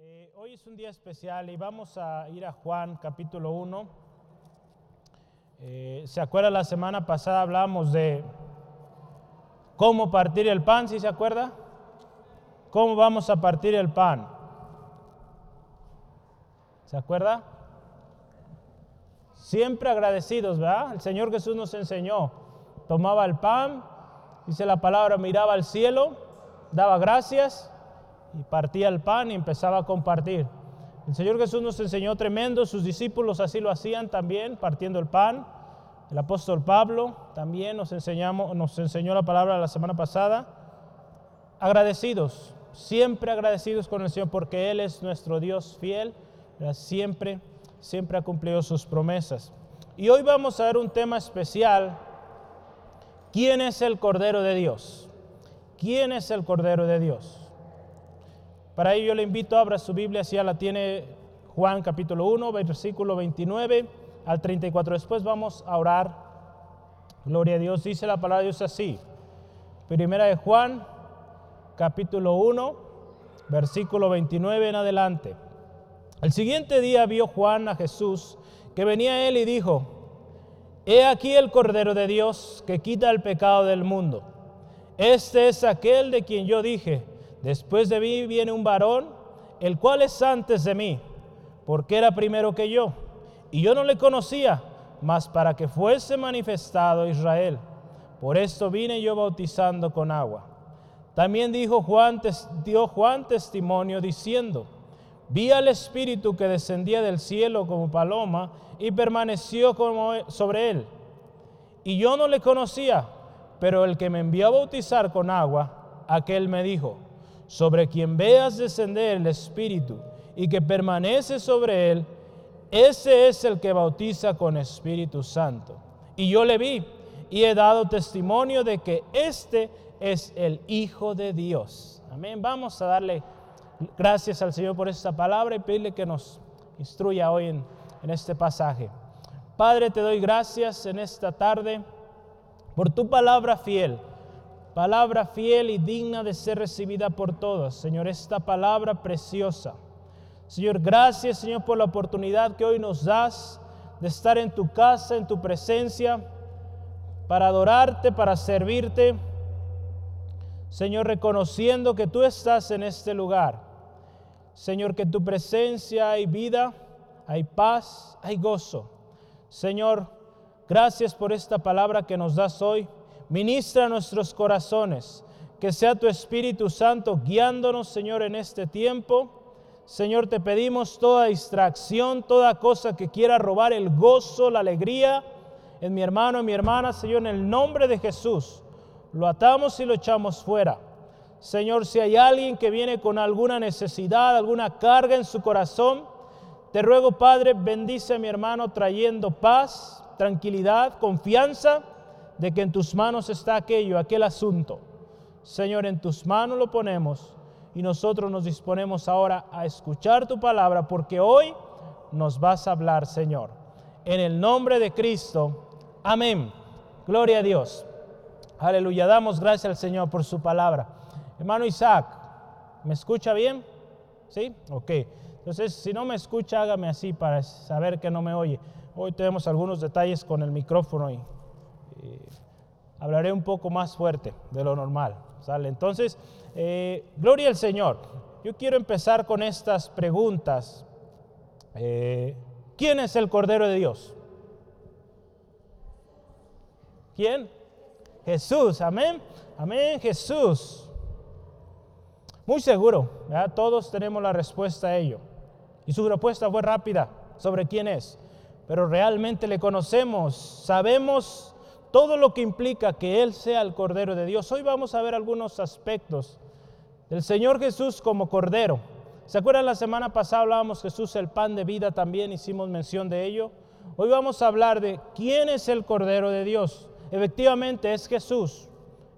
Eh, hoy es un día especial y vamos a ir a Juan capítulo 1. Eh, ¿Se acuerda la semana pasada hablamos de cómo partir el pan? ¿Sí se acuerda? ¿Cómo vamos a partir el pan? ¿Se acuerda? Siempre agradecidos, ¿verdad? El Señor Jesús nos enseñó. Tomaba el pan, dice la palabra, miraba al cielo, daba gracias y partía el pan y empezaba a compartir. El Señor Jesús nos enseñó tremendo, sus discípulos así lo hacían también, partiendo el pan. El apóstol Pablo también nos, enseñamos, nos enseñó la palabra la semana pasada. Agradecidos, siempre agradecidos con el Señor porque Él es nuestro Dios fiel, siempre, siempre ha cumplido sus promesas. Y hoy vamos a ver un tema especial. ¿Quién es el Cordero de Dios? ¿Quién es el Cordero de Dios? Para ello yo le invito a abra su Biblia, si ya la tiene Juan capítulo 1, versículo 29 al 34. Después vamos a orar. Gloria a Dios, dice la palabra de Dios así. Primera de Juan, capítulo 1, versículo 29 en adelante. El siguiente día vio Juan a Jesús que venía a él y dijo, He aquí el Cordero de Dios que quita el pecado del mundo. Este es aquel de quien yo dije, Después de mí viene un varón, el cual es antes de mí, porque era primero que yo. Y yo no le conocía, mas para que fuese manifestado Israel. Por esto vine yo bautizando con agua. También dijo Juan, dio Juan testimonio diciendo, vi al Espíritu que descendía del cielo como paloma y permaneció como sobre él. Y yo no le conocía, pero el que me envió a bautizar con agua, aquel me dijo, sobre quien veas descender el Espíritu y que permanece sobre él, ese es el que bautiza con Espíritu Santo. Y yo le vi y he dado testimonio de que este es el Hijo de Dios. Amén. Vamos a darle gracias al Señor por esta palabra y pedirle que nos instruya hoy en, en este pasaje. Padre, te doy gracias en esta tarde por tu palabra fiel palabra fiel y digna de ser recibida por todos. Señor, esta palabra preciosa. Señor, gracias, Señor, por la oportunidad que hoy nos das de estar en tu casa, en tu presencia, para adorarte, para servirte. Señor, reconociendo que tú estás en este lugar. Señor, que en tu presencia hay vida, hay paz, hay gozo. Señor, gracias por esta palabra que nos das hoy. Ministra nuestros corazones. Que sea tu Espíritu Santo guiándonos, Señor, en este tiempo. Señor, te pedimos toda distracción, toda cosa que quiera robar el gozo, la alegría en mi hermano, en mi hermana, Señor, en el nombre de Jesús. Lo atamos y lo echamos fuera. Señor, si hay alguien que viene con alguna necesidad, alguna carga en su corazón, te ruego, Padre, bendice a mi hermano trayendo paz, tranquilidad, confianza de que en tus manos está aquello, aquel asunto. Señor, en tus manos lo ponemos y nosotros nos disponemos ahora a escuchar tu palabra porque hoy nos vas a hablar, Señor. En el nombre de Cristo. Amén. Gloria a Dios. Aleluya. Damos gracias al Señor por su palabra. Hermano Isaac, ¿me escucha bien? ¿Sí? Ok. Entonces, si no me escucha, hágame así para saber que no me oye. Hoy tenemos algunos detalles con el micrófono y eh, hablaré un poco más fuerte de lo normal. ¿sale? Entonces, eh, gloria al Señor. Yo quiero empezar con estas preguntas. Eh, ¿Quién es el Cordero de Dios? ¿Quién? Jesús, amén. Amén, Jesús. Muy seguro, todos tenemos la respuesta a ello. Y su respuesta fue rápida sobre quién es. Pero realmente le conocemos, sabemos todo lo que implica que Él sea el Cordero de Dios. Hoy vamos a ver algunos aspectos del Señor Jesús como Cordero. ¿Se acuerdan la semana pasada hablábamos Jesús el pan de vida también, hicimos mención de ello? Hoy vamos a hablar de quién es el Cordero de Dios. Efectivamente es Jesús,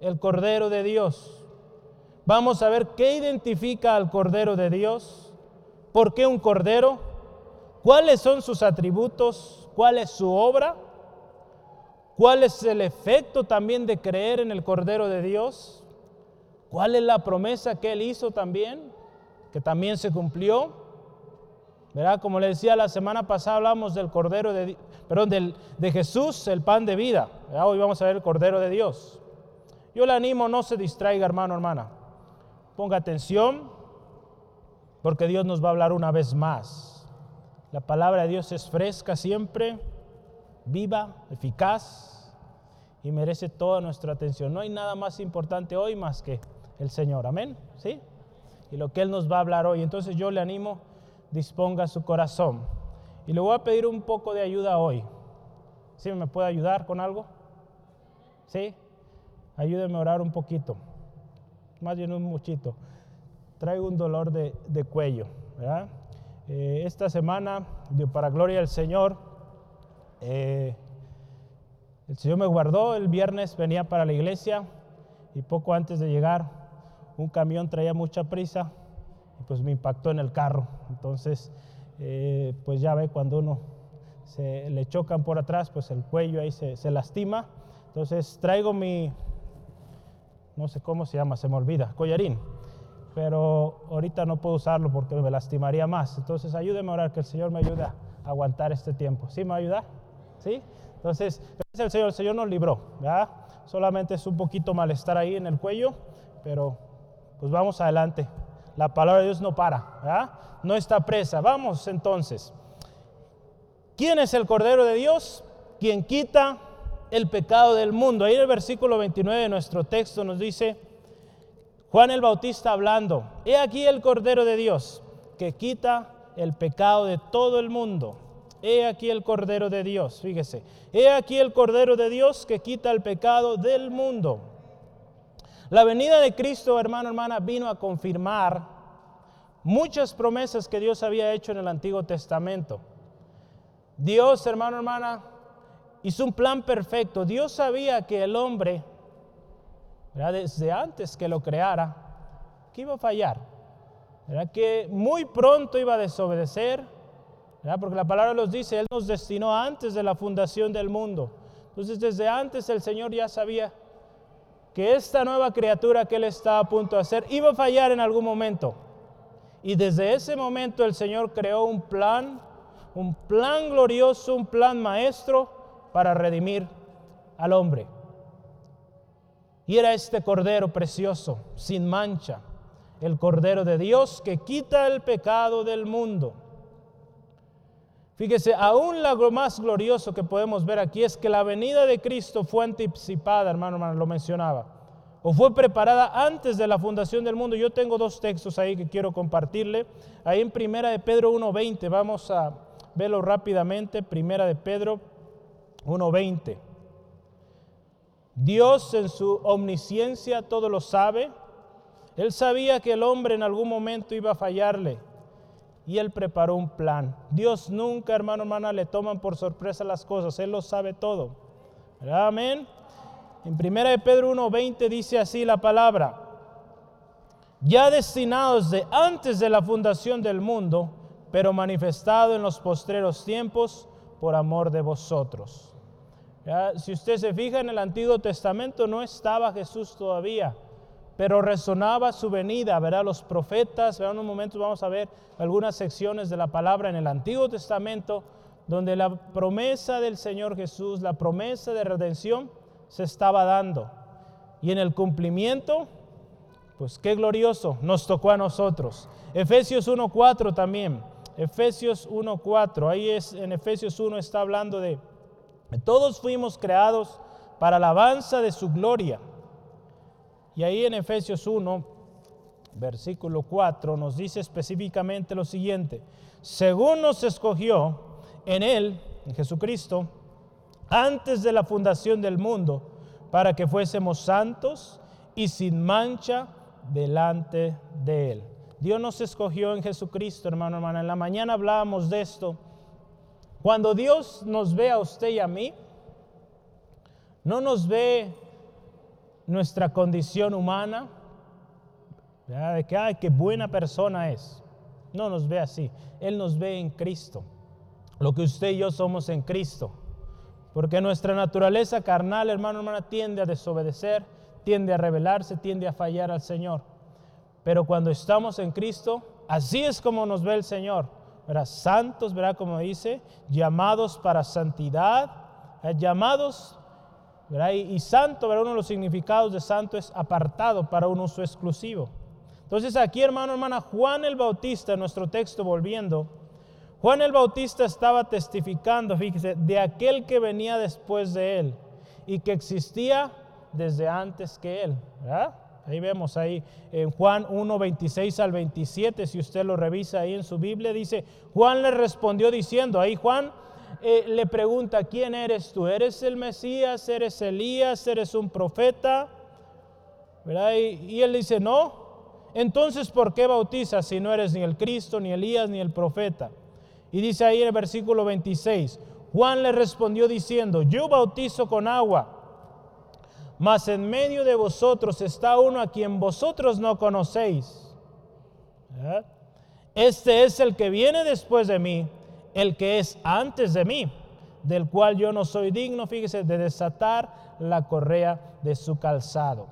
el Cordero de Dios. Vamos a ver qué identifica al Cordero de Dios, por qué un Cordero, cuáles son sus atributos, cuál es su obra ¿Cuál es el efecto también de creer en el Cordero de Dios? ¿Cuál es la promesa que Él hizo también? que también se cumplió. ¿Verdad? Como le decía la semana pasada, hablamos del Cordero de, del, de Jesús, el pan de vida. Hoy vamos a ver el Cordero de Dios. Yo le animo, no se distraiga, hermano, hermana. Ponga atención, porque Dios nos va a hablar una vez más. La palabra de Dios es fresca siempre, viva, eficaz y merece toda nuestra atención. No hay nada más importante hoy más que el Señor. Amén. ¿Sí? Y lo que Él nos va a hablar hoy. Entonces yo le animo, disponga su corazón. Y le voy a pedir un poco de ayuda hoy. ¿Sí me puede ayudar con algo? ¿Sí? Ayúdeme a orar un poquito. Más bien un muchito. Traigo un dolor de, cuello. Eh, esta semana, para gloria del Señor, eh, el Señor me guardó. El viernes venía para la iglesia y poco antes de llegar un camión traía mucha prisa y pues me impactó en el carro. Entonces, eh, pues ya ve cuando uno se le chocan por atrás, pues el cuello ahí se, lastima. Entonces traigo mi, no sé cómo se llama, se me olvida, collarín. Pero ahorita no puedo usarlo porque me lastimaría más. Entonces ayúdeme a orar, que el Señor me ayude a aguantar este tiempo. ¿Sí me ayuda? ¿Sí? Entonces, gracias al Señor, el Señor nos libró. Solamente es un poquito malestar ahí en el cuello, pero pues vamos adelante. La palabra de Dios no para, no está presa. Vamos entonces. ¿Quién es el Cordero de Dios? Quien quita el pecado del mundo. Ahí en el versículo 29 de nuestro texto nos dice, Juan el Bautista hablando, he aquí el Cordero de Dios que quita el pecado de todo el mundo. He aquí el Cordero de Dios, fíjese, he aquí el Cordero de Dios que quita el pecado del mundo. La venida de Cristo, hermano, hermana, vino a confirmar muchas promesas que Dios había hecho en el Antiguo Testamento. Dios, hermano, hermana, hizo un plan perfecto. Dios sabía que el hombre, desde antes que lo creara, que iba a fallar, que muy pronto iba a desobedecer, porque la palabra nos dice, Él nos destinó antes de la fundación del mundo. Entonces, desde antes el Señor ya sabía que esta nueva criatura que él está a punto de hacer iba a fallar en algún momento. Y desde ese momento el Señor creó un plan, un plan glorioso, un plan maestro para redimir al hombre. Y era este cordero precioso, sin mancha, el cordero de Dios que quita el pecado del mundo. Fíjese, aún lo más glorioso que podemos ver aquí es que la venida de Cristo fue anticipada, hermano, hermano, lo mencionaba, o fue preparada antes de la fundación del mundo. Yo tengo dos textos ahí que quiero compartirle. Ahí en Primera de Pedro 1.20, vamos a verlo rápidamente. Primera de Pedro 1.20. Dios en su omnisciencia todo lo sabe. Él sabía que el hombre en algún momento iba a fallarle y Él preparó un plan. Dios nunca, hermano, hermana, le toman por sorpresa las cosas. Él lo sabe todo. Amén. En 1 de Pedro 1.20 dice así la palabra. Ya destinados de antes de la fundación del mundo, pero manifestado en los postreros tiempos por amor de vosotros. Si usted se fija en el Antiguo Testamento, no estaba Jesús todavía pero resonaba su venida, verá los profetas, verá en un momento vamos a ver algunas secciones de la palabra en el Antiguo Testamento donde la promesa del Señor Jesús, la promesa de redención se estaba dando. Y en el cumplimiento, pues qué glorioso, nos tocó a nosotros. Efesios 1.4 también, Efesios 1.4, ahí es, en Efesios 1 está hablando de, todos fuimos creados para alabanza de su gloria. Y ahí en Efesios 1, versículo 4, nos dice específicamente lo siguiente. Según nos escogió en Él, en Jesucristo, antes de la fundación del mundo, para que fuésemos santos y sin mancha delante de Él. Dios nos escogió en Jesucristo, hermano, hermana. En la mañana hablábamos de esto. Cuando Dios nos ve a usted y a mí, no nos ve nuestra condición humana, de que, ay, qué buena persona es. No nos ve así. Él nos ve en Cristo. Lo que usted y yo somos en Cristo. Porque nuestra naturaleza carnal, hermano, hermana, tiende a desobedecer, tiende a rebelarse, tiende a fallar al Señor. Pero cuando estamos en Cristo, Así es como nos ve el Señor. ¿verdad? Santos, ¿verdad? Como dice, llamados para santidad, llamados, Y, santo, ¿verdad? Uno de los significados de santo es apartado para un uso exclusivo. Entonces aquí, hermano, hermana, Juan el Bautista, nuestro texto volviendo, Juan el Bautista estaba testificando, fíjese, de aquel que venía después de él y que existía desde antes que él. Ahí vemos ahí en Juan 1, 26 al 27, si usted lo revisa ahí en su Biblia, dice, Juan le respondió diciendo, ahí Juan eh, le pregunta, ¿quién eres tú? ¿Eres el Mesías? ¿Eres Elías? ¿Eres un profeta? Y, y él dice, no. Entonces, ¿por qué bautizas si no eres ni el Cristo, ni Elías, ni el profeta? Y dice ahí en el versículo 26, Juan le respondió diciendo, yo bautizo con agua mas en medio de vosotros está uno a quien vosotros no conocéis. Este es el que viene después de mí, el que es antes de mí, del cual yo no soy digno, fíjese, de desatar la correa de su calzado.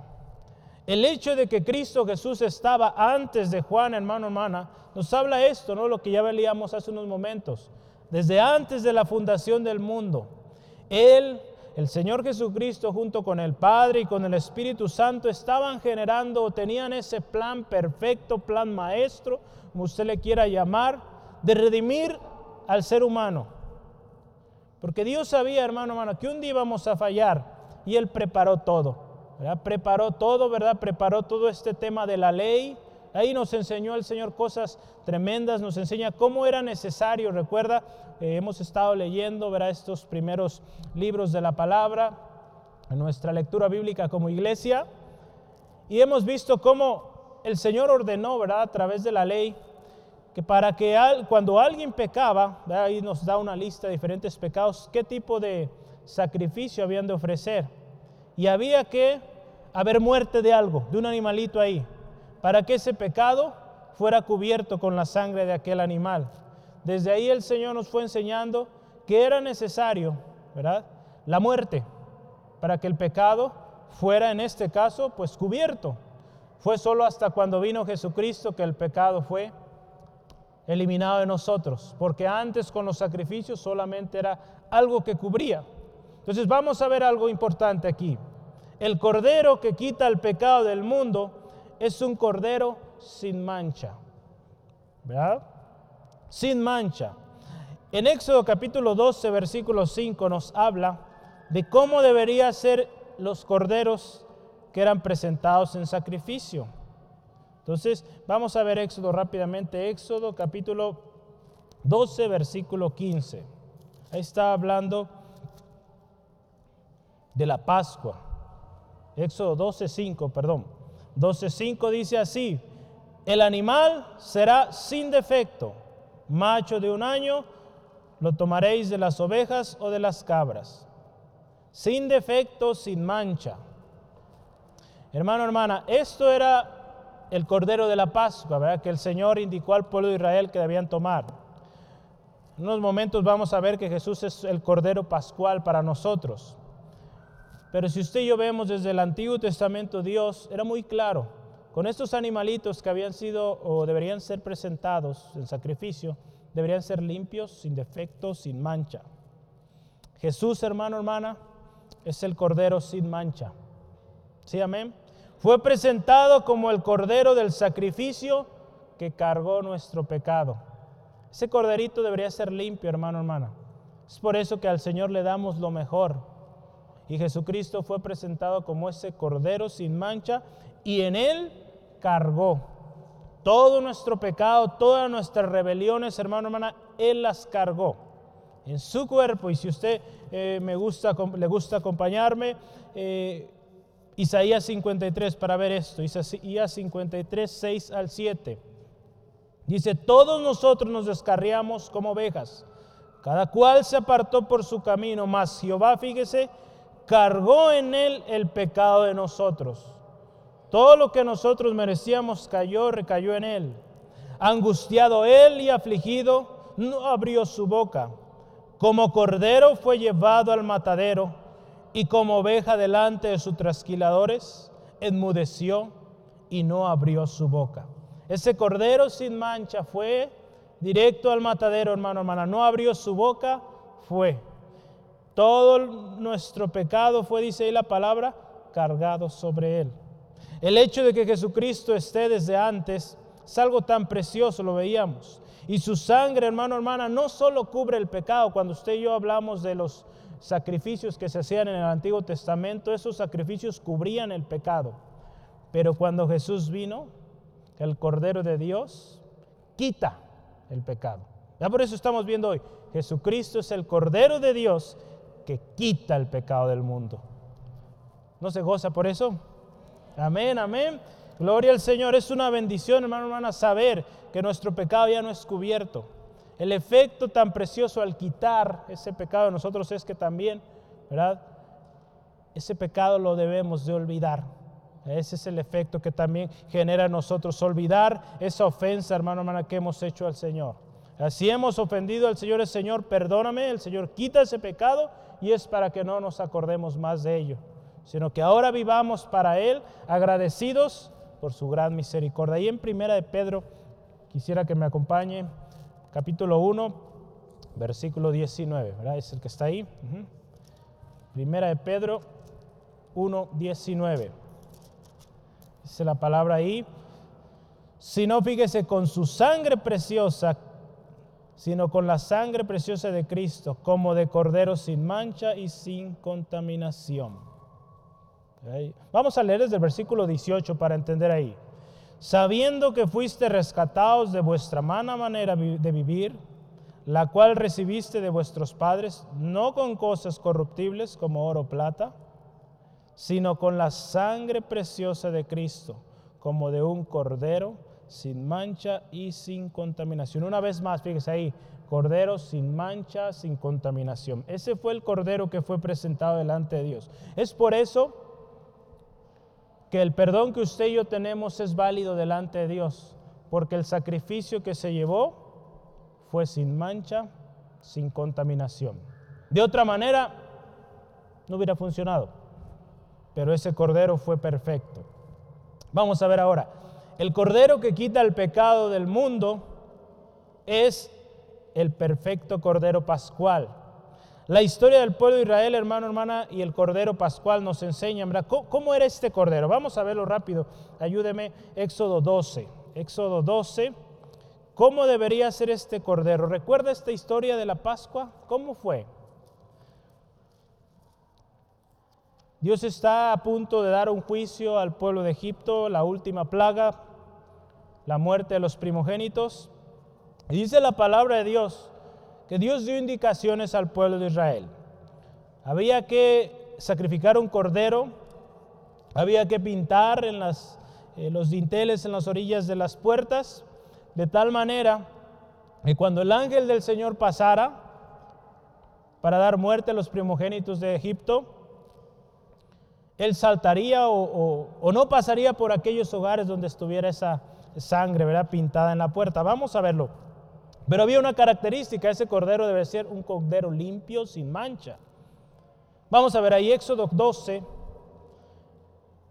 El hecho de que Cristo Jesús estaba antes de Juan, hermano, hermana, nos habla esto, ¿no? Lo que ya veíamos hace unos momentos. Desde antes de la fundación del mundo, Él el Señor Jesucristo junto con el Padre y con el Espíritu Santo estaban generando o tenían ese plan perfecto, plan maestro, como usted le quiera llamar, de redimir al ser humano. Porque Dios sabía, hermano, hermano, que un día íbamos a fallar y Él preparó todo. Preparó todo, ¿verdad? Preparó todo este tema de la ley, Ahí nos enseñó el Señor cosas tremendas, nos enseña cómo era necesario. Recuerda, eh, hemos estado leyendo ¿verdad? estos primeros libros de la palabra en nuestra lectura bíblica como iglesia y hemos visto cómo el Señor ordenó ¿verdad? a través de la ley que para que cuando alguien pecaba, ahí nos da una lista de diferentes pecados, qué tipo de sacrificio habían de ofrecer. Y había que haber muerte de algo, de un animalito ahí para que ese pecado fuera cubierto con la sangre de aquel animal. Desde ahí el Señor nos fue enseñando que era necesario, ¿verdad? La muerte para que el pecado fuera en este caso pues cubierto. Fue solo hasta cuando vino Jesucristo que el pecado fue eliminado de nosotros, porque antes con los sacrificios solamente era algo que cubría. Entonces vamos a ver algo importante aquí. El cordero que quita el pecado del mundo es un cordero sin mancha. ¿Verdad? Sin mancha. En Éxodo capítulo 12, versículo 5 nos habla de cómo deberían ser los corderos que eran presentados en sacrificio. Entonces, vamos a ver Éxodo rápidamente. Éxodo capítulo 12, versículo 15. Ahí está hablando de la Pascua. Éxodo 12, 5, perdón. 12.5 dice así, el animal será sin defecto, macho de un año, lo tomaréis de las ovejas o de las cabras, sin defecto, sin mancha. Hermano, hermana, esto era el cordero de la Pascua. Que el Señor indicó al pueblo de Israel que debían tomar. En unos momentos vamos a ver que Jesús es el cordero pascual para nosotros. Pero si usted y yo vemos desde el Antiguo Testamento, Dios era muy claro. Con estos animalitos que habían sido o deberían ser presentados en sacrificio, deberían ser limpios, sin defectos, sin mancha. Jesús, hermano, hermana, es el cordero sin mancha. ¿Sí, amén? Fue presentado como el cordero del sacrificio que cargó nuestro pecado. Ese corderito debería ser limpio, hermano, hermana. Es por eso que al Señor le damos lo mejor y Jesucristo fue presentado como ese cordero sin mancha y en él cargó todo nuestro pecado, todas nuestras rebeliones, hermano, hermana, él las cargó en su cuerpo. Y si usted eh, me gusta, le gusta acompañarme, eh, Isaías 53 para ver esto, Isaías 53, 6 al 7. Dice, todos nosotros nos descarriamos como ovejas, cada cual se apartó por su camino, mas Jehová, fíjese, cargó en él el pecado de nosotros. Todo lo que nosotros merecíamos cayó, recayó en él. Angustiado él y afligido, no abrió su boca. Como cordero fue llevado al matadero y como oveja delante de sus trasquiladores, enmudeció y no abrió su boca. Ese cordero sin mancha fue directo al matadero, hermano, hermana. No abrió su boca, fue. Todo nuestro pecado fue, dice ahí la palabra, cargado sobre él. El hecho de que Jesucristo esté desde antes es algo tan precioso, lo veíamos. Y su sangre, hermano, hermana, no solo cubre el pecado. Cuando usted y yo hablamos de los sacrificios que se hacían en el Antiguo Testamento, esos sacrificios cubrían el pecado. Pero cuando Jesús vino, el Cordero de Dios quita el pecado. Ya por eso estamos viendo hoy, Jesucristo es el Cordero de Dios que quita el pecado del mundo. ¿No se goza por eso? Amén, amén. Gloria al Señor. Es una bendición, hermano, hermana, saber que nuestro pecado ya no es cubierto. El efecto tan precioso al quitar ese pecado de nosotros es que también, ¿verdad? Ese pecado lo debemos de olvidar. Ese es el efecto que también genera en nosotros olvidar esa ofensa, hermano, hermana, que hemos hecho al Señor. Así hemos ofendido al Señor, el Señor, perdóname, el Señor quita ese pecado y es para que no nos acordemos más de ello, sino que ahora vivamos para Él agradecidos por su gran misericordia. Y en primera de Pedro, quisiera que me acompañe, capítulo 1, versículo 19, ¿verdad? Es el que está ahí. Primera de Pedro 1, 19. Dice la palabra ahí. Si no, fíjese, con su sangre preciosa, sino con la sangre preciosa de Cristo, como de cordero sin mancha y sin contaminación. Vamos a leer desde el versículo 18 para entender ahí. Sabiendo que fuiste rescatados de vuestra mala manera de vivir, la cual recibiste de vuestros padres, no con cosas corruptibles como oro o plata, sino con la sangre preciosa de Cristo, como de un cordero sin mancha y sin contaminación. Una vez más, fíjese ahí, cordero sin mancha, sin contaminación. Ese fue el cordero que fue presentado delante de Dios. Es por eso que el perdón que usted y yo tenemos es válido delante de Dios, porque el sacrificio que se llevó fue sin mancha, sin contaminación. De otra manera, no hubiera funcionado pero ese cordero fue perfecto. Vamos a ver ahora, el cordero que quita el pecado del mundo es el perfecto cordero pascual. La historia del pueblo de Israel, hermano, hermana, y el cordero pascual nos enseñan, ¿Cómo, era este cordero? Vamos a verlo rápido. Ayúdeme, Éxodo 12. Éxodo 12. ¿Cómo debería ser este cordero? ¿Recuerda esta historia de la Pascua? ¿Cómo fue? Dios está a punto de dar un juicio al pueblo de Egipto, la última plaga, la muerte de los primogénitos. Y dice la palabra de Dios que Dios dio indicaciones al pueblo de Israel. Había que sacrificar un cordero, había que pintar en eh, los dinteles en las orillas de las puertas, de tal manera que cuando el ángel del Señor pasara para dar muerte a los primogénitos de Egipto, él saltaría o, no pasaría por aquellos hogares donde estuviera esa sangre. Pintada en la puerta. Vamos a verlo. Pero había una característica, ese cordero debe ser un cordero limpio, sin mancha. Vamos a ver ahí Éxodo 12,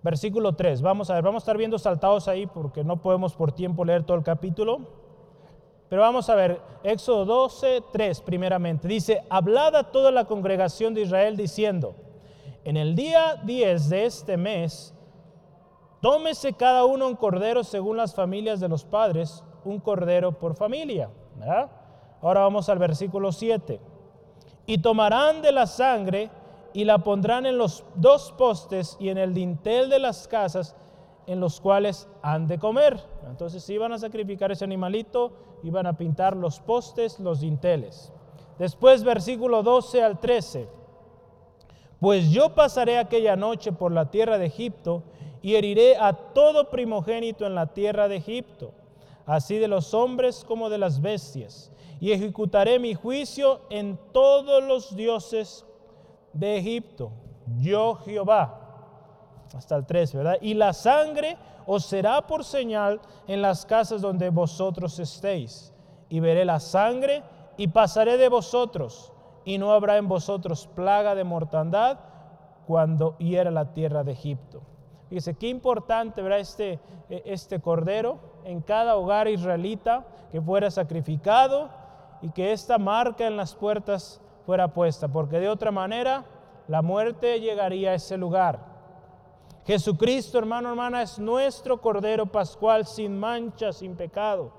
versículo 3. Vamos a ver, vamos a estar viendo saltados ahí porque no podemos por tiempo leer todo el capítulo. Pero vamos a ver, Éxodo 12, 3 primeramente. Dice, hablad a toda la congregación de Israel diciendo, en el día 10 de este mes, tómese cada uno un cordero según las familias de los padres, un cordero por familia. Ahora vamos al versículo 7. Y tomarán de la sangre y la pondrán en los dos postes y en el dintel de las casas en los cuales han de comer. Entonces iban a sacrificar ese animalito, iban a pintar los postes, los dinteles. Después versículo 12 al 13. Pues yo pasaré aquella noche por la tierra de Egipto y heriré a todo primogénito en la tierra de Egipto, así de los hombres como de las bestias, y ejecutaré mi juicio en todos los dioses de Egipto. Yo Jehová. Hasta el 3, ¿verdad? Y la sangre os será por señal en las casas donde vosotros estéis. Y veré la sangre y pasaré de vosotros y no habrá en vosotros plaga de mortandad cuando hiera la tierra de Egipto. Fíjese, qué importante, ¿verdad? Este, e, este cordero en cada hogar israelita que fuera sacrificado y que esta marca en las puertas fuera puesta, porque de otra manera la muerte llegaría a ese lugar. Jesucristo, hermano, hermana, es nuestro Cordero Pascual sin mancha, sin pecado.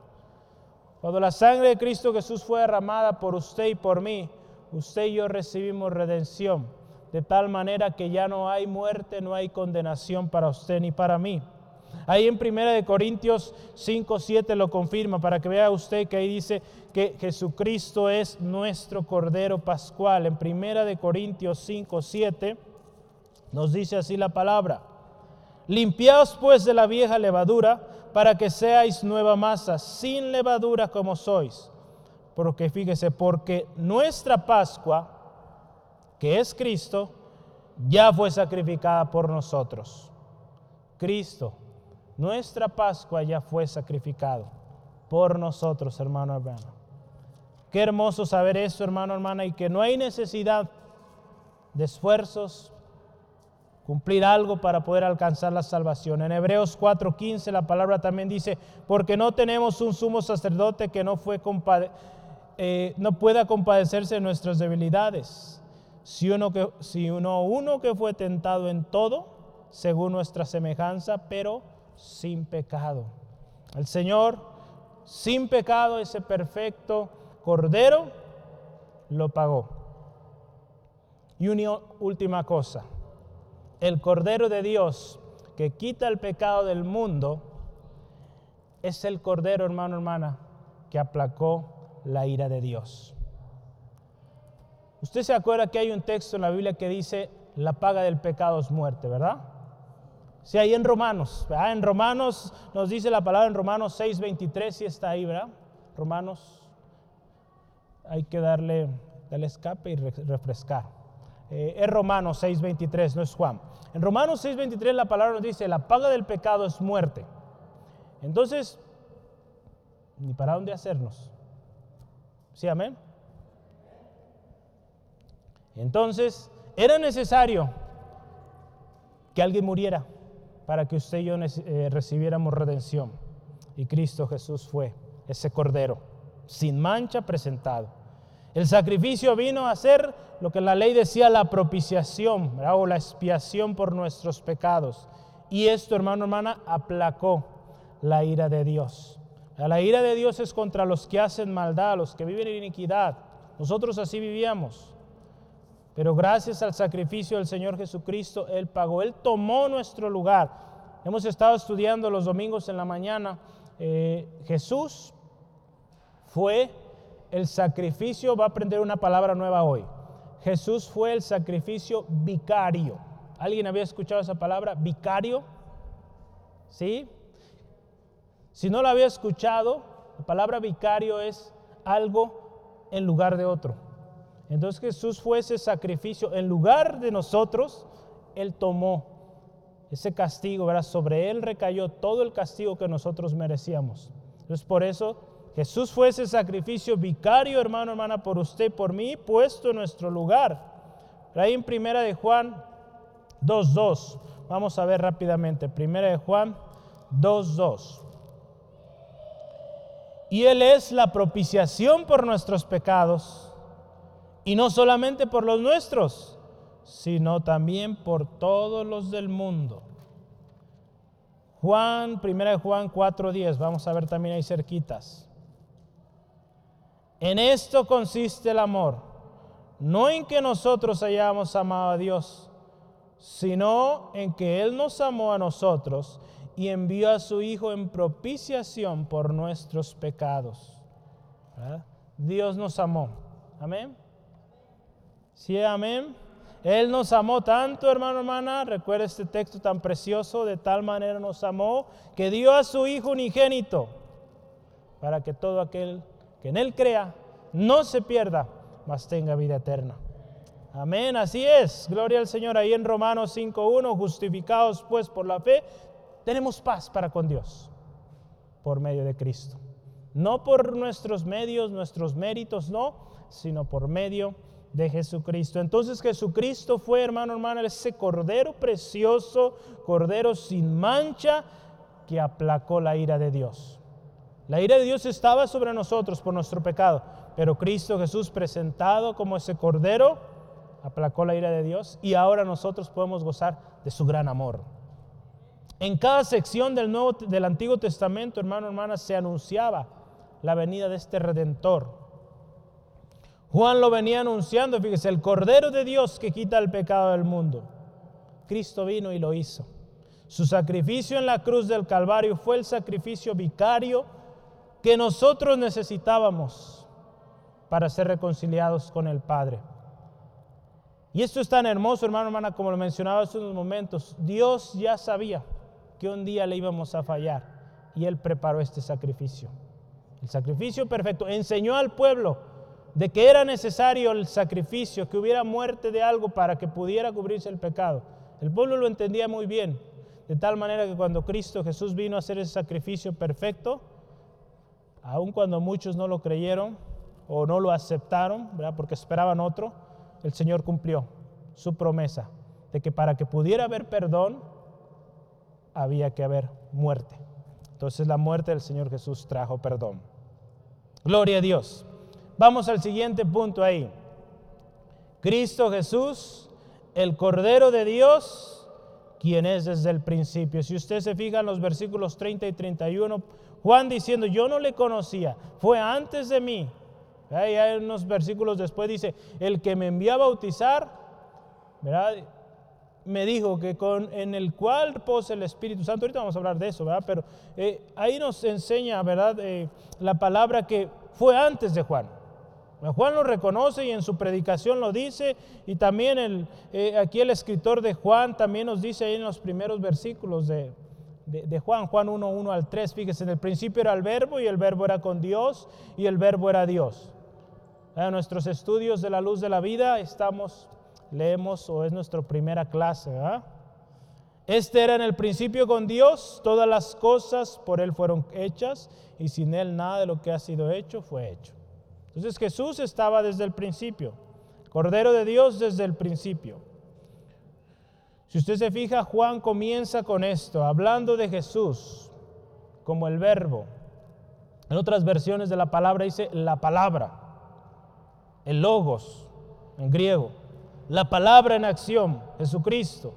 Cuando la sangre de Cristo Jesús fue derramada por usted y por mí, usted y yo recibimos redención, de tal manera que ya no hay muerte, no hay condenación para usted ni para mí. Ahí en 1 Corintios 5, 7 lo confirma para que vea usted que ahí dice que Jesucristo es nuestro Cordero Pascual. En 1 Corintios 5, 7 nos dice así la palabra. Limpiaos pues de la vieja levadura para que seáis nueva masa, sin levadura como sois. Porque fíjese, porque nuestra Pascua, que es Cristo, ya fue sacrificada por nosotros. Cristo nuestra Pascua ya fue sacrificado por nosotros, hermano, hermano. Qué hermoso saber eso, hermano, hermana, y que no hay necesidad de esfuerzos, cumplir algo para poder alcanzar la salvación. En Hebreos 4:15 la palabra también dice, porque no tenemos un sumo sacerdote que no, fue eh, no pueda compadecerse de nuestras debilidades, si uno, que, si uno, uno que fue tentado en todo, según nuestra semejanza, pero sin pecado. El Señor, sin pecado, ese perfecto Cordero, lo pagó. Y una última cosa, el Cordero de Dios que quita el pecado del mundo, es el Cordero, hermano, hermana, que aplacó la ira de Dios. Usted se acuerda que hay un texto en la Biblia que dice, la paga del pecado es muerte, ¿verdad? Sí, ahí en Romanos, En Romanos nos dice la palabra en Romanos 6:23, si está ahí, ¿verdad? Romanos, hay que darle, darle escape y refrescar. Eh, es Romanos 6:23, no es Juan. En Romanos 6:23 la palabra nos dice, la paga del pecado es muerte. Entonces, ni para dónde hacernos. ¿Sí, amén? Entonces, era necesario que alguien muriera para que usted y yo eh, recibiéramos redención. Y Cristo Jesús fue ese cordero, sin mancha presentado. El sacrificio vino a ser lo que la ley decía la propiciación o la expiación por nuestros pecados. Y esto, hermano, hermana, aplacó la ira de Dios. La ira de Dios es contra los que hacen maldad, los que viven en iniquidad. Nosotros así vivíamos. Pero gracias al sacrificio del Señor Jesucristo, Él pagó, Él tomó nuestro lugar. Hemos estado estudiando los domingos en la mañana. Eh, Jesús fue el sacrificio, va a aprender una palabra nueva hoy. Jesús fue el sacrificio vicario. ¿Alguien había escuchado esa palabra? Vicario. ¿Sí? Si no lo había escuchado, la palabra vicario es algo en lugar de otro. Entonces Jesús fue ese sacrificio. En lugar de nosotros, Él tomó ese castigo, ¿verdad? Sobre Él recayó todo el castigo que nosotros merecíamos. Entonces por eso Jesús fue ese sacrificio vicario, hermano, hermana, por usted, por mí, puesto en nuestro lugar. ahí en Primera de Juan 2.2, vamos a ver rápidamente. Primera de Juan 2.2. Y Él es la propiciación por nuestros pecados y no solamente por los nuestros, sino también por todos los del mundo. Juan, 1 Juan 4:10, vamos a ver también ahí cerquitas. En esto consiste el amor, no en que nosotros hayamos amado a Dios, sino en que Él nos amó a nosotros y envió a su Hijo en propiciación por nuestros pecados. Dios nos amó. Amén. Sí, amén. Él nos amó tanto, hermano, hermana. Recuerda este texto tan precioso. De tal manera nos amó que dio a su Hijo unigénito para que todo aquel que en Él crea no se pierda, mas tenga vida eterna. Amén, así es. Gloria al Señor. Ahí en Romanos 5.1, justificados pues por la fe, tenemos paz para con Dios por medio de Cristo. No por nuestros medios, nuestros méritos, no, sino por medio de de Jesucristo. Entonces Jesucristo fue, hermano, hermano, ese cordero precioso, cordero sin mancha, que aplacó la ira de Dios. La ira de Dios estaba sobre nosotros por nuestro pecado, pero Cristo Jesús presentado como ese cordero aplacó la ira de Dios y ahora nosotros podemos gozar de su gran amor. En cada sección del, Nuevo, del Antiguo Testamento, hermano, hermana, se anunciaba la venida de este Redentor. Juan lo venía anunciando, fíjese, el Cordero de Dios que quita el pecado del mundo. Cristo vino y lo hizo. Su sacrificio en la cruz del Calvario fue el sacrificio vicario que nosotros necesitábamos para ser reconciliados con el Padre. Y esto es tan hermoso, hermano, hermana, como lo mencionaba hace unos momentos. Dios ya sabía que un día le íbamos a fallar y Él preparó este sacrificio. El sacrificio perfecto. Enseñó al pueblo de que era necesario el sacrificio, que hubiera muerte de algo para que pudiera cubrirse el pecado. El pueblo lo entendía muy bien, de tal manera que cuando Cristo Jesús vino a hacer ese sacrificio perfecto, aun cuando muchos no lo creyeron o no lo aceptaron, porque esperaban otro, el Señor cumplió su promesa de que para que pudiera haber perdón, había que haber muerte. Entonces la muerte del Señor Jesús trajo perdón. Gloria a Dios. Vamos al siguiente punto ahí. Cristo Jesús, el Cordero de Dios, quien es desde el principio. Si usted se fija en los versículos 30 y 31, Juan diciendo, yo no le conocía, fue antes de mí. Ahí hay unos versículos después dice, el que me envió a bautizar, ¿verdad? me dijo que con, en el cual posa el Espíritu Santo, ahorita vamos a hablar de eso, ¿verdad? Pero eh, ahí nos enseña, ¿verdad? Eh, la palabra que fue antes de Juan. Juan lo reconoce y en su predicación lo dice, y también el, eh, aquí el escritor de Juan también nos dice ahí en los primeros versículos de, de, Juan, Juan 1, 1 al 3, fíjese, en el principio era el verbo y el verbo era con Dios y el verbo era Dios. En nuestros estudios de la luz de la vida estamos, leemos o es nuestra primera clase. Este era en el principio con Dios, todas las cosas por Él fueron hechas y sin Él nada de lo que ha sido hecho fue hecho. Entonces Jesús estaba desde el principio, Cordero de Dios desde el principio. Si usted se fija, Juan comienza con esto, hablando de Jesús como el verbo. En otras versiones de la palabra dice la palabra, el logos en griego, la palabra en acción, Jesucristo.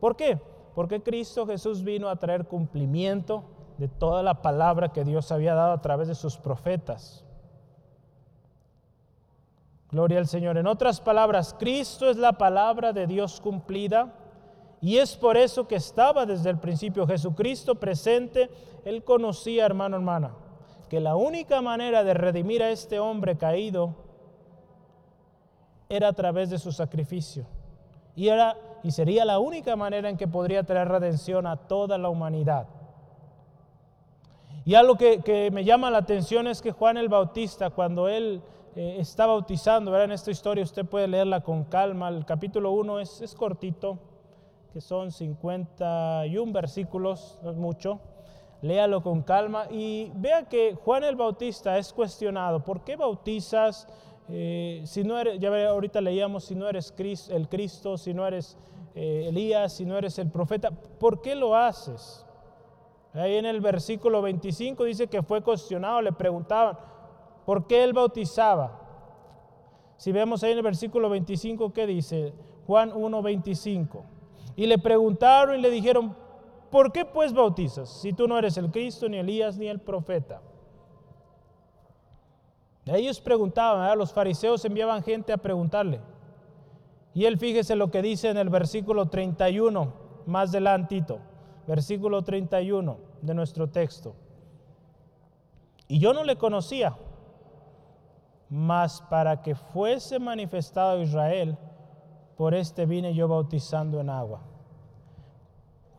¿Por qué? Porque Cristo Jesús vino a traer cumplimiento de toda la palabra que Dios había dado a través de sus profetas. Gloria al Señor. En otras palabras, Cristo es la palabra de Dios cumplida y es por eso que estaba desde el principio Jesucristo presente. Él conocía, hermano, hermana, que la única manera de redimir a este hombre caído era a través de su sacrificio. Y, era, y sería la única manera en que podría traer redención a toda la humanidad. Y algo que, me llama la atención es que Juan el Bautista, cuando él eh, está bautizando, ¿verdad? en esta historia usted puede leerla con calma, el capítulo 1 es, es cortito, que son 51 versículos, no es mucho. Léalo con calma y vea que Juan el Bautista es cuestionado. ¿Por qué bautizas eh, si no eres, ya ahorita leíamos, si no eres el Cristo, si no eres eh, Elías, si no eres el profeta, ¿por qué lo haces? Ahí en el versículo 25 dice que fue cuestionado, le preguntaban, ¿por qué él bautizaba? Si vemos ahí en el versículo 25, ¿qué dice? Juan 1.25. Y le preguntaron y le dijeron, ¿por qué pues bautizas si tú no eres el Cristo, ni Elías, ni el profeta? Ellos preguntaban, los fariseos enviaban gente a preguntarle. Y él fíjese lo que dice en el versículo 31, más adelantito, versículo 31 de nuestro texto. Y yo no le conocía, mas para que fuese manifestado Israel, por este vine yo bautizando en agua.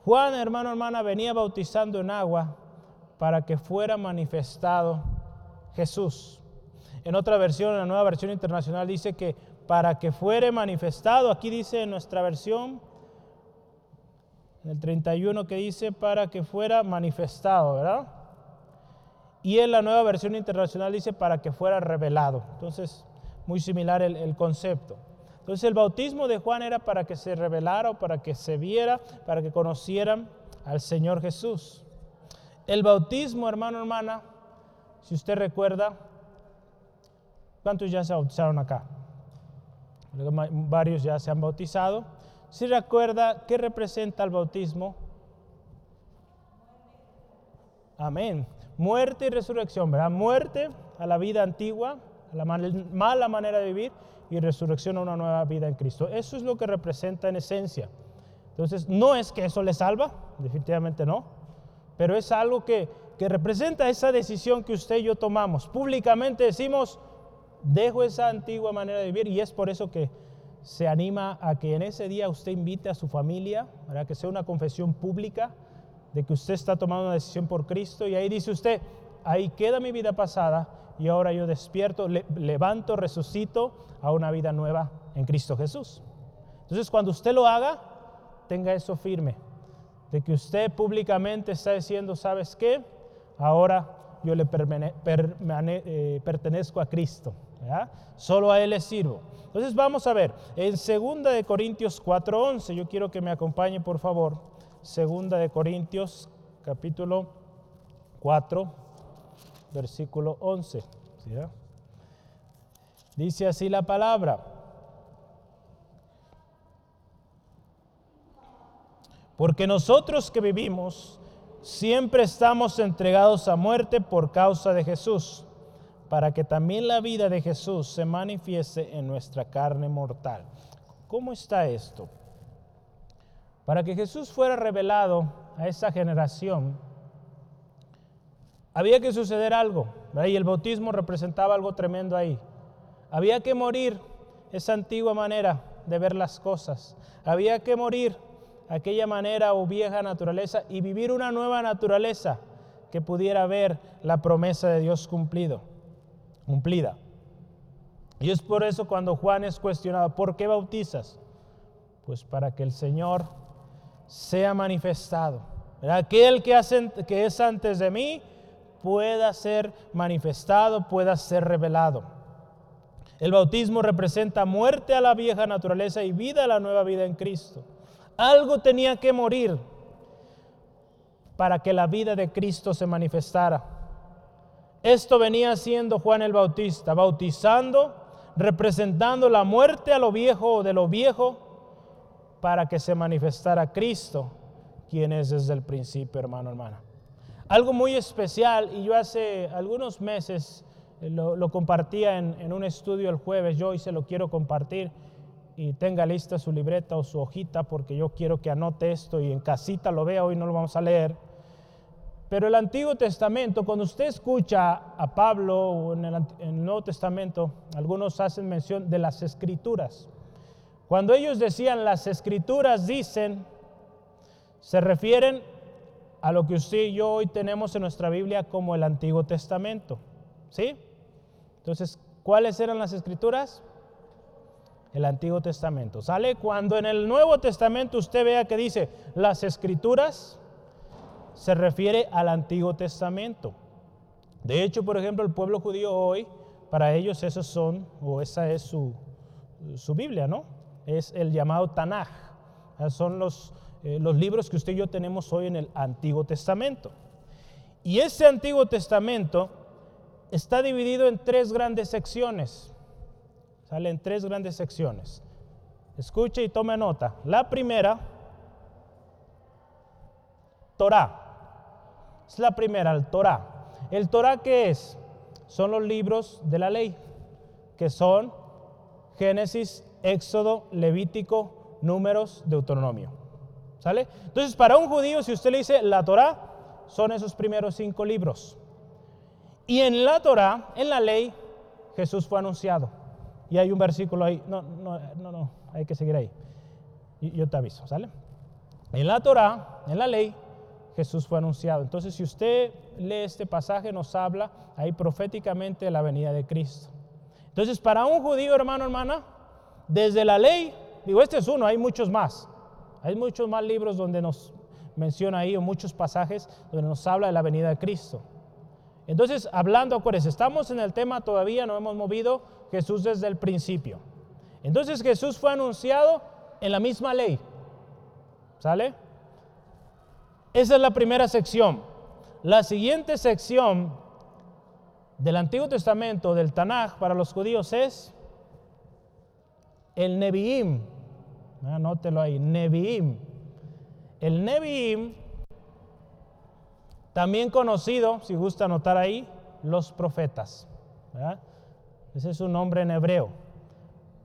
Juan, hermano, hermana, venía bautizando en agua para que fuera manifestado Jesús. En otra versión, en la nueva versión internacional, dice que para que fuere manifestado, aquí dice en nuestra versión, en el 31 que dice para que fuera manifestado, ¿verdad? Y en la nueva versión internacional dice para que fuera revelado. Entonces, muy similar el, concepto. Entonces el bautismo de Juan era para que se revelara o para que se viera, para que conocieran al Señor Jesús. El bautismo, hermano, hermana, si usted recuerda, ¿cuántos ya se bautizaron acá? Varios ya se han bautizado. Si recuerda, ¿qué representa el bautismo? Amén. Muerte y resurrección, ¿verdad? Muerte a la vida antigua, a la mala manera de vivir y resurrección a una nueva vida en Cristo. Eso es lo que representa en esencia. Entonces, no es que eso le salva, definitivamente no, pero es algo que, que representa esa decisión que usted y yo tomamos. Públicamente decimos, dejo esa antigua manera de vivir y es por eso que se anima a que en ese día usted invite a su familia, para que sea una confesión pública de que usted está tomando una decisión por Cristo y ahí dice usted, ahí queda mi vida pasada y ahora yo despierto, levanto, resucito a una vida nueva en Cristo Jesús. Entonces cuando usted lo haga, tenga eso firme, de que usted públicamente está diciendo, ¿sabes qué? Ahora yo le eh, pertenezco a Cristo, solo a Él le sirvo. Entonces vamos a ver, en 2 de Corintios 4:11, yo quiero que me acompañe por favor, 2 de Corintios capítulo 4, versículo 11. Dice así la palabra. Porque nosotros que vivimos siempre estamos entregados a muerte por causa de Jesús, para que también la vida de Jesús se manifieste en nuestra carne mortal. ¿Cómo está esto? Para que Jesús fuera revelado a esa generación, había que suceder algo, y el bautismo representaba algo tremendo ahí. Había que morir esa antigua manera de ver las cosas. Había que morir aquella manera o vieja naturaleza y vivir una nueva naturaleza que pudiera ver la promesa de Dios cumplido, cumplida. Y es por eso cuando Juan es cuestionado, ¿por qué bautizas? Pues para que el Señor sea manifestado. Aquel que, hace, que es antes de mí pueda ser manifestado, pueda ser revelado. El bautismo representa muerte a la vieja naturaleza y vida a la nueva vida en Cristo. Algo tenía que morir para que la vida de Cristo se manifestara. Esto venía haciendo Juan el Bautista, bautizando, representando la muerte a lo viejo o de lo viejo para que se manifestara Cristo, quien es desde el principio, hermano, hermana. Algo muy especial, y yo hace algunos meses eh, lo, compartía en, un estudio el jueves, yo hoy se lo quiero compartir y tenga lista su libreta o su hojita porque yo quiero que anote esto y en casita lo vea, hoy no lo vamos a leer. Pero el Antiguo Testamento, cuando usted escucha a Pablo o en el, Nuevo Testamento, algunos hacen mención de las escrituras. Cuando ellos decían las escrituras dicen, se refieren a lo que usted y yo hoy tenemos en nuestra Biblia como el Antiguo Testamento. ¿Sí? Entonces, ¿cuáles eran las escrituras? el Antiguo Testamento. ¿Sale? Cuando en el Nuevo Testamento usted vea que dice las escrituras, se refiere al Antiguo Testamento. De hecho, por ejemplo, el pueblo judío hoy, para ellos esos son, o esa es su, su Biblia, ¿no? Es el llamado Tanaj. Son los, eh, los libros que usted y yo tenemos hoy en el Antiguo Testamento. Y ese Antiguo Testamento está dividido en tres grandes secciones. Sale en tres grandes secciones. Escuche y tome nota. La primera, Torah. Es la primera, el Torah. ¿El Torah qué es? Son los libros de la ley, que son Génesis, Éxodo, Levítico, Números, Deuteronomio. ¿Sale? Entonces, para un judío, si usted le dice la Torah, son esos primeros cinco libros. Y en la Torah, en la ley, Jesús fue anunciado. Y hay un versículo ahí. No, no, no, no, hay que seguir ahí. Yo te aviso, ¿sale? En la Torah, en la ley, Jesús fue anunciado. Entonces, si usted lee este pasaje, nos habla ahí proféticamente de la venida de Cristo. Entonces, para un judío, hermano, hermana, desde la ley, digo, este es uno, hay muchos más. Hay muchos más libros donde nos menciona ahí, o muchos pasajes donde nos habla de la venida de Cristo. Entonces, hablando, acuérdense, estamos en el tema todavía, no hemos movido Jesús desde el principio. Entonces Jesús fue anunciado en la misma ley. ¿Sale? Esa es la primera sección. La siguiente sección del Antiguo Testamento, del Tanaj, para los judíos es el Nevi'im. Anótelo ahí, Nevi'im. El Nevi'im, también conocido, si gusta anotar ahí, los profetas. Ese es su nombre en hebreo,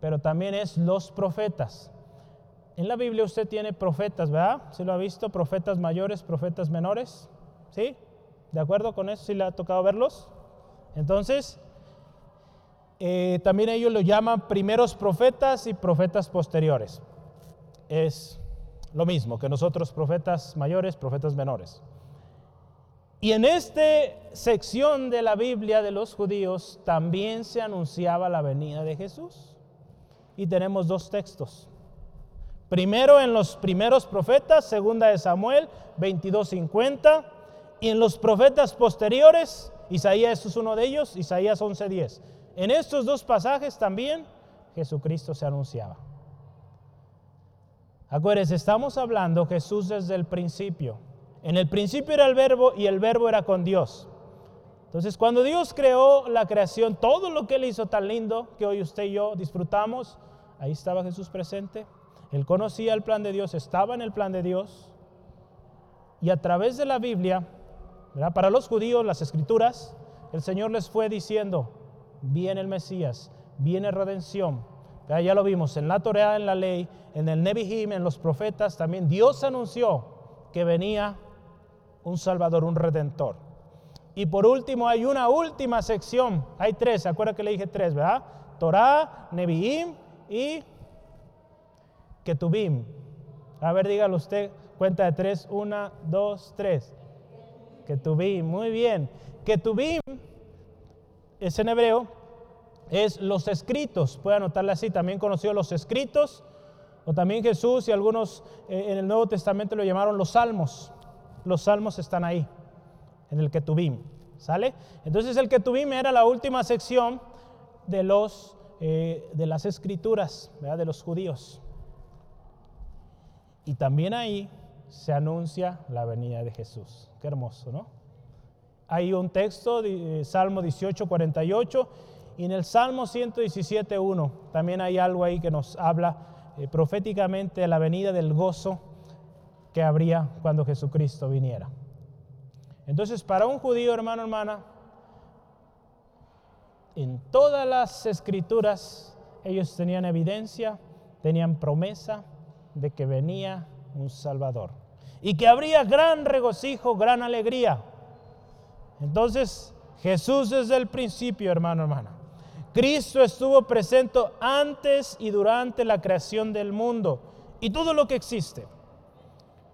pero también es los profetas. En la Biblia usted tiene profetas, ¿verdad? ¿Se lo ha visto? Profetas mayores, profetas menores. ¿Sí? ¿De acuerdo con eso? ¿Sí le ha tocado verlos? Entonces, eh, también ellos lo llaman primeros profetas y profetas posteriores. Es lo mismo que nosotros, profetas mayores, profetas menores. Y en esta sección de la Biblia de los judíos también se anunciaba la venida de Jesús. Y tenemos dos textos. Primero en los primeros profetas, segunda de Samuel 22:50, y en los profetas posteriores, Isaías es uno de ellos, Isaías 11:10. En estos dos pasajes también Jesucristo se anunciaba. Acuérdense, estamos hablando Jesús desde el principio. En el principio era el verbo y el verbo era con Dios. Entonces, cuando Dios creó la creación, todo lo que Él hizo tan lindo que hoy usted y yo disfrutamos, ahí estaba Jesús presente. Él conocía el plan de Dios, estaba en el plan de Dios. Y a través de la Biblia, para los judíos, las escrituras, el Señor les fue diciendo, viene el Mesías, viene redención, ya lo vimos en la Torah, en la ley, en el Nebihim, en los profetas, también Dios anunció que venía un Salvador, un Redentor. Y por último hay una última sección, hay tres, ¿se acuerda que le dije tres, verdad? Torah, Nebihim y Ketubim. A ver, dígalo usted, cuenta de tres, una, dos, tres. Ketubim, muy bien. Ketubim es en hebreo, es los escritos, puede anotarle así, también conoció los escritos, o también Jesús y algunos eh, en el Nuevo Testamento lo llamaron los salmos. Los salmos están ahí, en el Ketubim, ¿sale? Entonces el Ketubim era la última sección de, los, eh, de las escrituras, de los judíos. Y también ahí se anuncia la venida de Jesús. Qué hermoso, ¿no? Hay un texto, eh, Salmo 18, 48, y en el Salmo 117.1 también hay algo ahí que nos habla eh, proféticamente de la venida del gozo que habría cuando Jesucristo viniera. Entonces, para un judío, hermano, hermana, en todas las escrituras ellos tenían evidencia, tenían promesa de que venía un Salvador y que habría gran regocijo, gran alegría. Entonces, Jesús desde el principio, hermano, hermana, Cristo estuvo presente antes y durante la creación del mundo y todo lo que existe.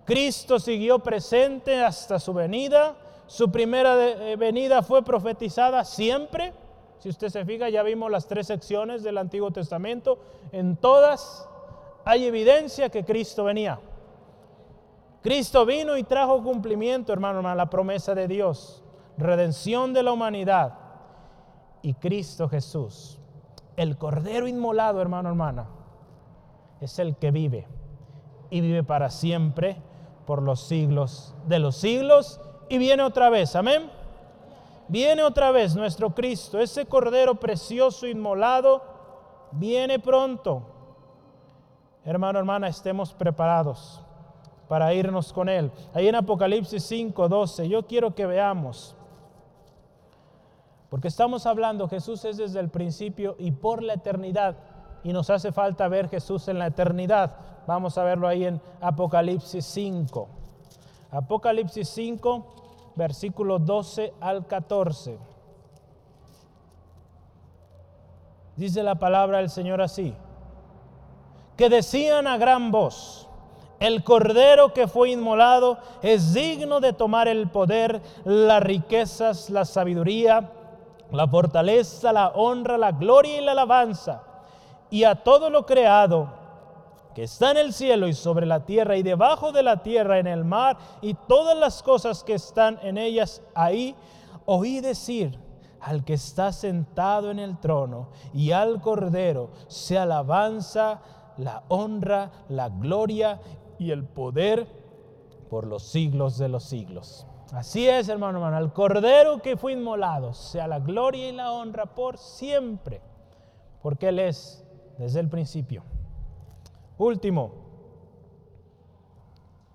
Cristo siguió presente hasta su venida. Su primera eh, venida fue profetizada siempre. Si usted se fija, ya vimos las tres secciones del Antiguo Testamento. En todas hay evidencia que Cristo venía. Cristo vino y trajo cumplimiento, hermano, a la promesa de Dios, redención de la humanidad y Cristo Jesús, el Cordero inmolado, hermano, hermana, es el que vive y vive para siempre por los siglos de los siglos y viene otra vez, amén. Viene otra vez nuestro Cristo, ese Cordero precioso inmolado, viene pronto. Hermano, hermana, estemos preparados para irnos con Él. Ahí en Apocalipsis 5, 12, yo quiero que veamos porque estamos hablando, Jesús es desde el principio y por la eternidad. Y nos hace falta ver Jesús en la eternidad. Vamos a verlo ahí en Apocalipsis 5. Apocalipsis 5, versículo 12 al 14. Dice la palabra del Señor así. Que decían a gran voz, el cordero que fue inmolado es digno de tomar el poder, las riquezas, la sabiduría la fortaleza, la honra, la gloria y la alabanza, y a todo lo creado que está en el cielo y sobre la tierra y debajo de la tierra en el mar y todas las cosas que están en ellas ahí, oí decir al que está sentado en el trono y al cordero, se alabanza, la honra, la gloria y el poder por los siglos de los siglos. Así es, hermano, hermano, al Cordero que fue inmolado, sea la gloria y la honra por siempre, porque Él es desde el principio. Último,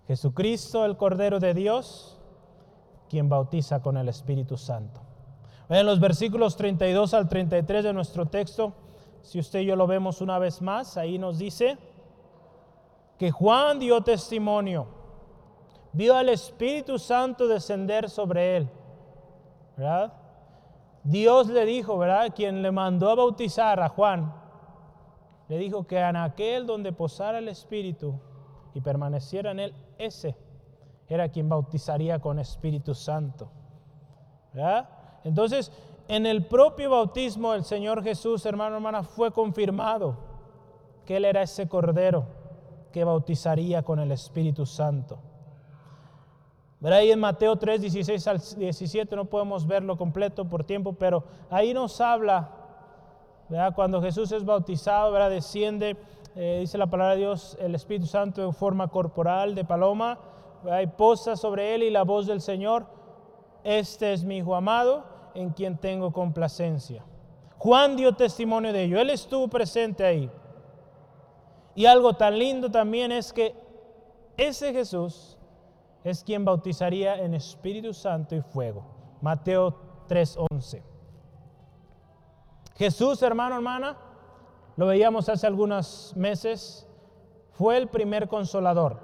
Jesucristo, el Cordero de Dios, quien bautiza con el Espíritu Santo. En los versículos 32 al 33 de nuestro texto, si usted y yo lo vemos una vez más, ahí nos dice que Juan dio testimonio vio al Espíritu Santo descender sobre él. ¿Verdad? Dios le dijo, ¿verdad? Quien le mandó a bautizar a Juan, le dijo que en aquel donde posara el Espíritu y permaneciera en él, ese era quien bautizaría con Espíritu Santo. ¿Verdad? Entonces, en el propio bautismo del Señor Jesús, hermano, hermana, fue confirmado que Él era ese Cordero que bautizaría con el Espíritu Santo. Ahí en Mateo 3, 16 al 17 no podemos verlo completo por tiempo, pero ahí nos habla, cuando Jesús es bautizado, ¿verdad? desciende, eh, dice la palabra de Dios, el Espíritu Santo en forma corporal de paloma, hay posa sobre él y la voz del Señor, este es mi Hijo amado, en quien tengo complacencia. Juan dio testimonio de ello, él estuvo presente ahí. Y algo tan lindo también es que ese Jesús, es quien bautizaría en Espíritu Santo y fuego. Mateo 3:11. Jesús, hermano, hermana, lo veíamos hace algunos meses, fue el primer consolador.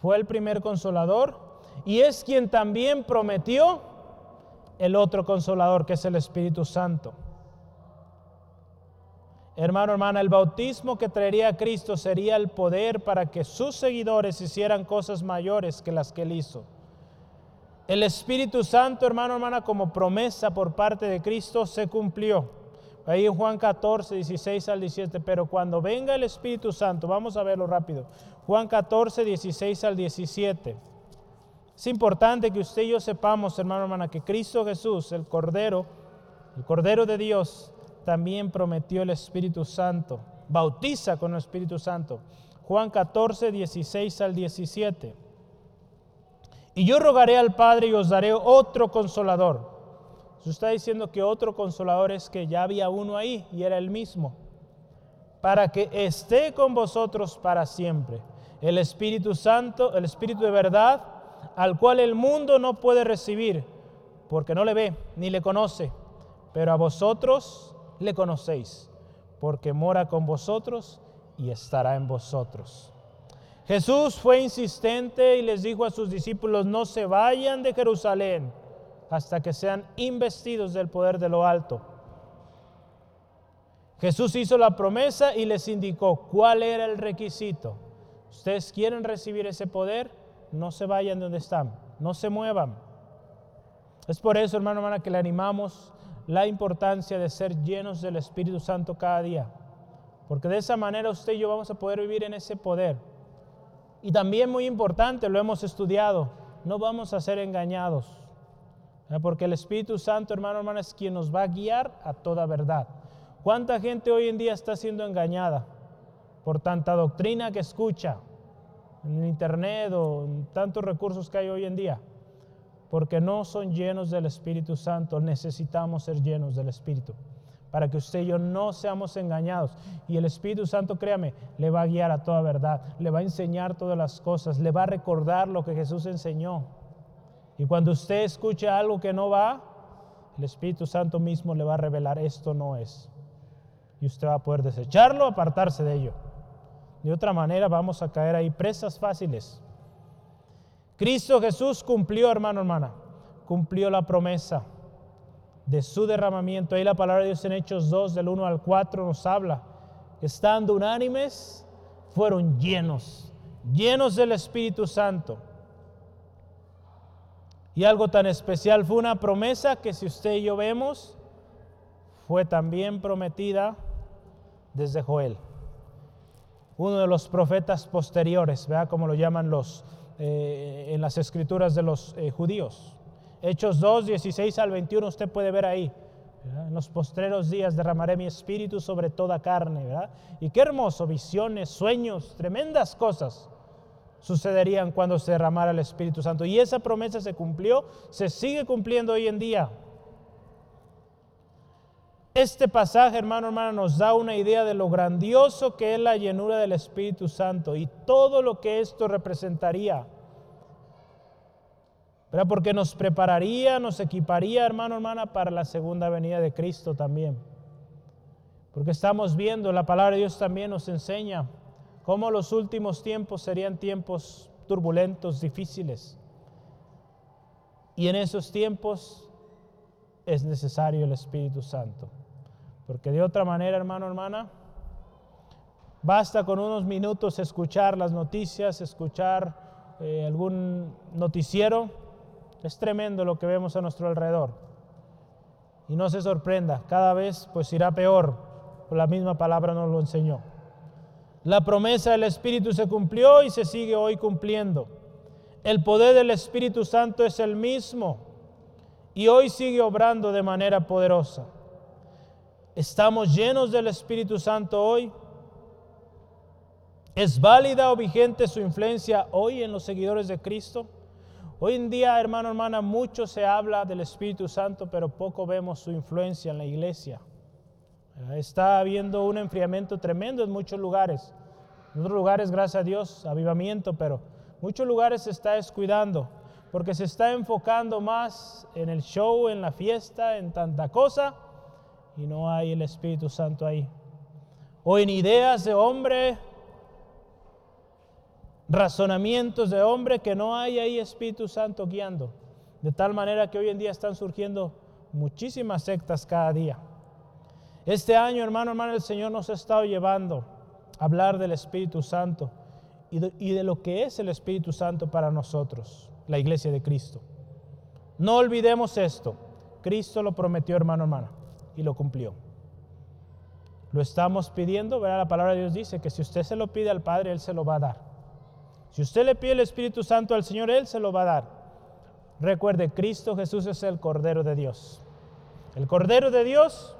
Fue el primer consolador y es quien también prometió el otro consolador, que es el Espíritu Santo. Hermano, hermana, el bautismo que traería a Cristo sería el poder para que sus seguidores hicieran cosas mayores que las que él hizo. El Espíritu Santo, hermano, hermana, como promesa por parte de Cristo se cumplió. Ahí en Juan 14, 16 al 17, pero cuando venga el Espíritu Santo, vamos a verlo rápido. Juan 14, 16 al 17. Es importante que usted y yo sepamos, hermano, hermana, que Cristo Jesús, el Cordero, el Cordero de Dios, también prometió el Espíritu Santo. Bautiza con el Espíritu Santo. Juan 14, 16 al 17. Y yo rogaré al Padre y os daré otro consolador. Se está diciendo que otro consolador es que ya había uno ahí y era el mismo. Para que esté con vosotros para siempre. El Espíritu Santo, el Espíritu de verdad, al cual el mundo no puede recibir, porque no le ve ni le conoce. Pero a vosotros le conocéis, porque mora con vosotros y estará en vosotros. Jesús fue insistente y les dijo a sus discípulos, no se vayan de Jerusalén hasta que sean investidos del poder de lo alto. Jesús hizo la promesa y les indicó cuál era el requisito. Ustedes quieren recibir ese poder, no se vayan de donde están, no se muevan. Es por eso, hermano, hermana, que le animamos la importancia de ser llenos del Espíritu Santo cada día. Porque de esa manera usted y yo vamos a poder vivir en ese poder. Y también muy importante, lo hemos estudiado, no vamos a ser engañados. Porque el Espíritu Santo, hermano, hermana, es quien nos va a guiar a toda verdad. ¿Cuánta gente hoy en día está siendo engañada por tanta doctrina que escucha en internet o en tantos recursos que hay hoy en día? Porque no son llenos del Espíritu Santo. Necesitamos ser llenos del Espíritu para que usted y yo no seamos engañados. Y el Espíritu Santo, créame, le va a guiar a toda verdad, le va a enseñar todas las cosas, le va a recordar lo que Jesús enseñó. Y cuando usted escuche algo que no va, el Espíritu Santo mismo le va a revelar esto no es. Y usted va a poder desecharlo, apartarse de ello. De otra manera vamos a caer ahí presas fáciles Cristo Jesús cumplió, hermano, hermana, cumplió la promesa de su derramamiento. Ahí la palabra de Dios en Hechos 2, del 1 al 4, nos habla. Estando unánimes, fueron llenos, llenos del Espíritu Santo. Y algo tan especial fue una promesa que si usted y yo vemos, fue también prometida desde Joel, uno de los profetas posteriores, vea como lo llaman los eh, en las escrituras de los eh, judíos. Hechos 2, 16 al 21, usted puede ver ahí. En los postreros días derramaré mi espíritu sobre toda carne. ¿verdad? Y qué hermoso, visiones, sueños, tremendas cosas sucederían cuando se derramara el Espíritu Santo. Y esa promesa se cumplió, se sigue cumpliendo hoy en día. Este pasaje, hermano, hermana, nos da una idea de lo grandioso que es la llenura del Espíritu Santo y todo lo que esto representaría. ¿Verdad? Porque nos prepararía, nos equiparía, hermano, hermana, para la segunda venida de Cristo también. Porque estamos viendo, la palabra de Dios también nos enseña cómo los últimos tiempos serían tiempos turbulentos, difíciles. Y en esos tiempos es necesario el Espíritu Santo. Porque de otra manera, hermano, hermana, basta con unos minutos escuchar las noticias, escuchar eh, algún noticiero. Es tremendo lo que vemos a nuestro alrededor. Y no se sorprenda, cada vez pues irá peor. La misma palabra nos lo enseñó. La promesa del Espíritu se cumplió y se sigue hoy cumpliendo. El poder del Espíritu Santo es el mismo y hoy sigue obrando de manera poderosa. ¿Estamos llenos del Espíritu Santo hoy? ¿Es válida o vigente su influencia hoy en los seguidores de Cristo? Hoy en día, hermano, hermana, mucho se habla del Espíritu Santo, pero poco vemos su influencia en la iglesia. Está habiendo un enfriamiento tremendo en muchos lugares. En otros lugares, gracias a Dios, avivamiento, pero muchos lugares se está descuidando porque se está enfocando más en el show, en la fiesta, en tanta cosa y no hay el Espíritu Santo ahí. O en ideas de hombre, razonamientos de hombre que no hay ahí Espíritu Santo guiando. De tal manera que hoy en día están surgiendo muchísimas sectas cada día. Este año, hermano, hermano, el Señor nos ha estado llevando a hablar del Espíritu Santo y de, y de lo que es el Espíritu Santo para nosotros, la iglesia de Cristo. No olvidemos esto. Cristo lo prometió, hermano, hermana y lo cumplió. Lo estamos pidiendo, ¿verdad? La palabra de Dios dice que si usted se lo pide al Padre, Él se lo va a dar. Si usted le pide el Espíritu Santo al Señor, Él se lo va a dar. Recuerde, Cristo Jesús es el Cordero de Dios. El Cordero de Dios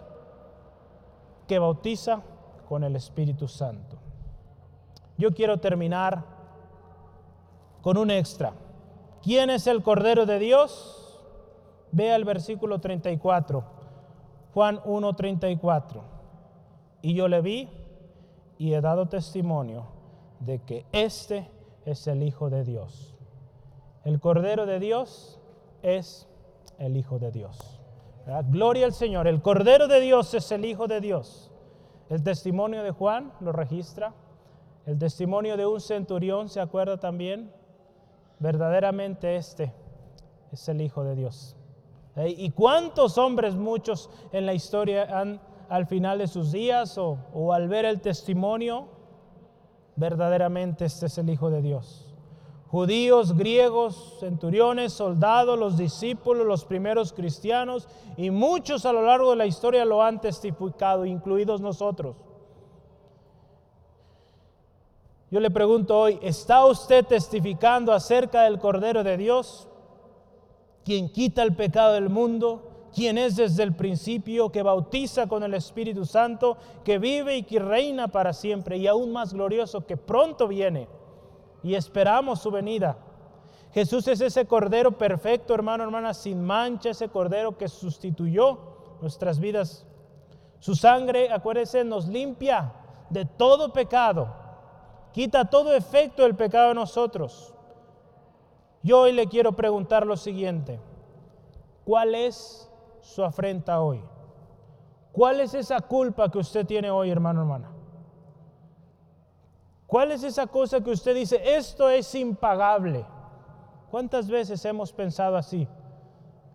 que bautiza con el Espíritu Santo. Yo quiero terminar con un extra. ¿Quién es el Cordero de Dios? Vea el versículo 34. Juan 1.34. Y yo le vi y he dado testimonio de que este es el Hijo de Dios. El Cordero de Dios es el Hijo de Dios. Gloria al Señor. El Cordero de Dios es el Hijo de Dios. El testimonio de Juan lo registra. El testimonio de un centurión se acuerda también. Verdaderamente este es el Hijo de Dios. ¿Y cuántos hombres, muchos en la historia, han al final de sus días o, o al ver el testimonio, verdaderamente este es el Hijo de Dios? judíos, griegos, centuriones, soldados, los discípulos, los primeros cristianos y muchos a lo largo de la historia lo han testificado, incluidos nosotros. Yo le pregunto hoy, ¿está usted testificando acerca del Cordero de Dios? Quien quita el pecado del mundo, quien es desde el principio, que bautiza con el Espíritu Santo, que vive y que reina para siempre, y aún más glorioso, que pronto viene, y esperamos su venida. Jesús es ese Cordero perfecto, hermano, hermana, sin mancha, ese Cordero que sustituyó nuestras vidas. Su sangre, acuérdese, nos limpia de todo pecado, quita todo efecto del pecado de nosotros. Yo hoy le quiero preguntar lo siguiente. ¿Cuál es su afrenta hoy? ¿Cuál es esa culpa que usted tiene hoy, hermano, hermana? ¿Cuál es esa cosa que usted dice, esto es impagable? ¿Cuántas veces hemos pensado así?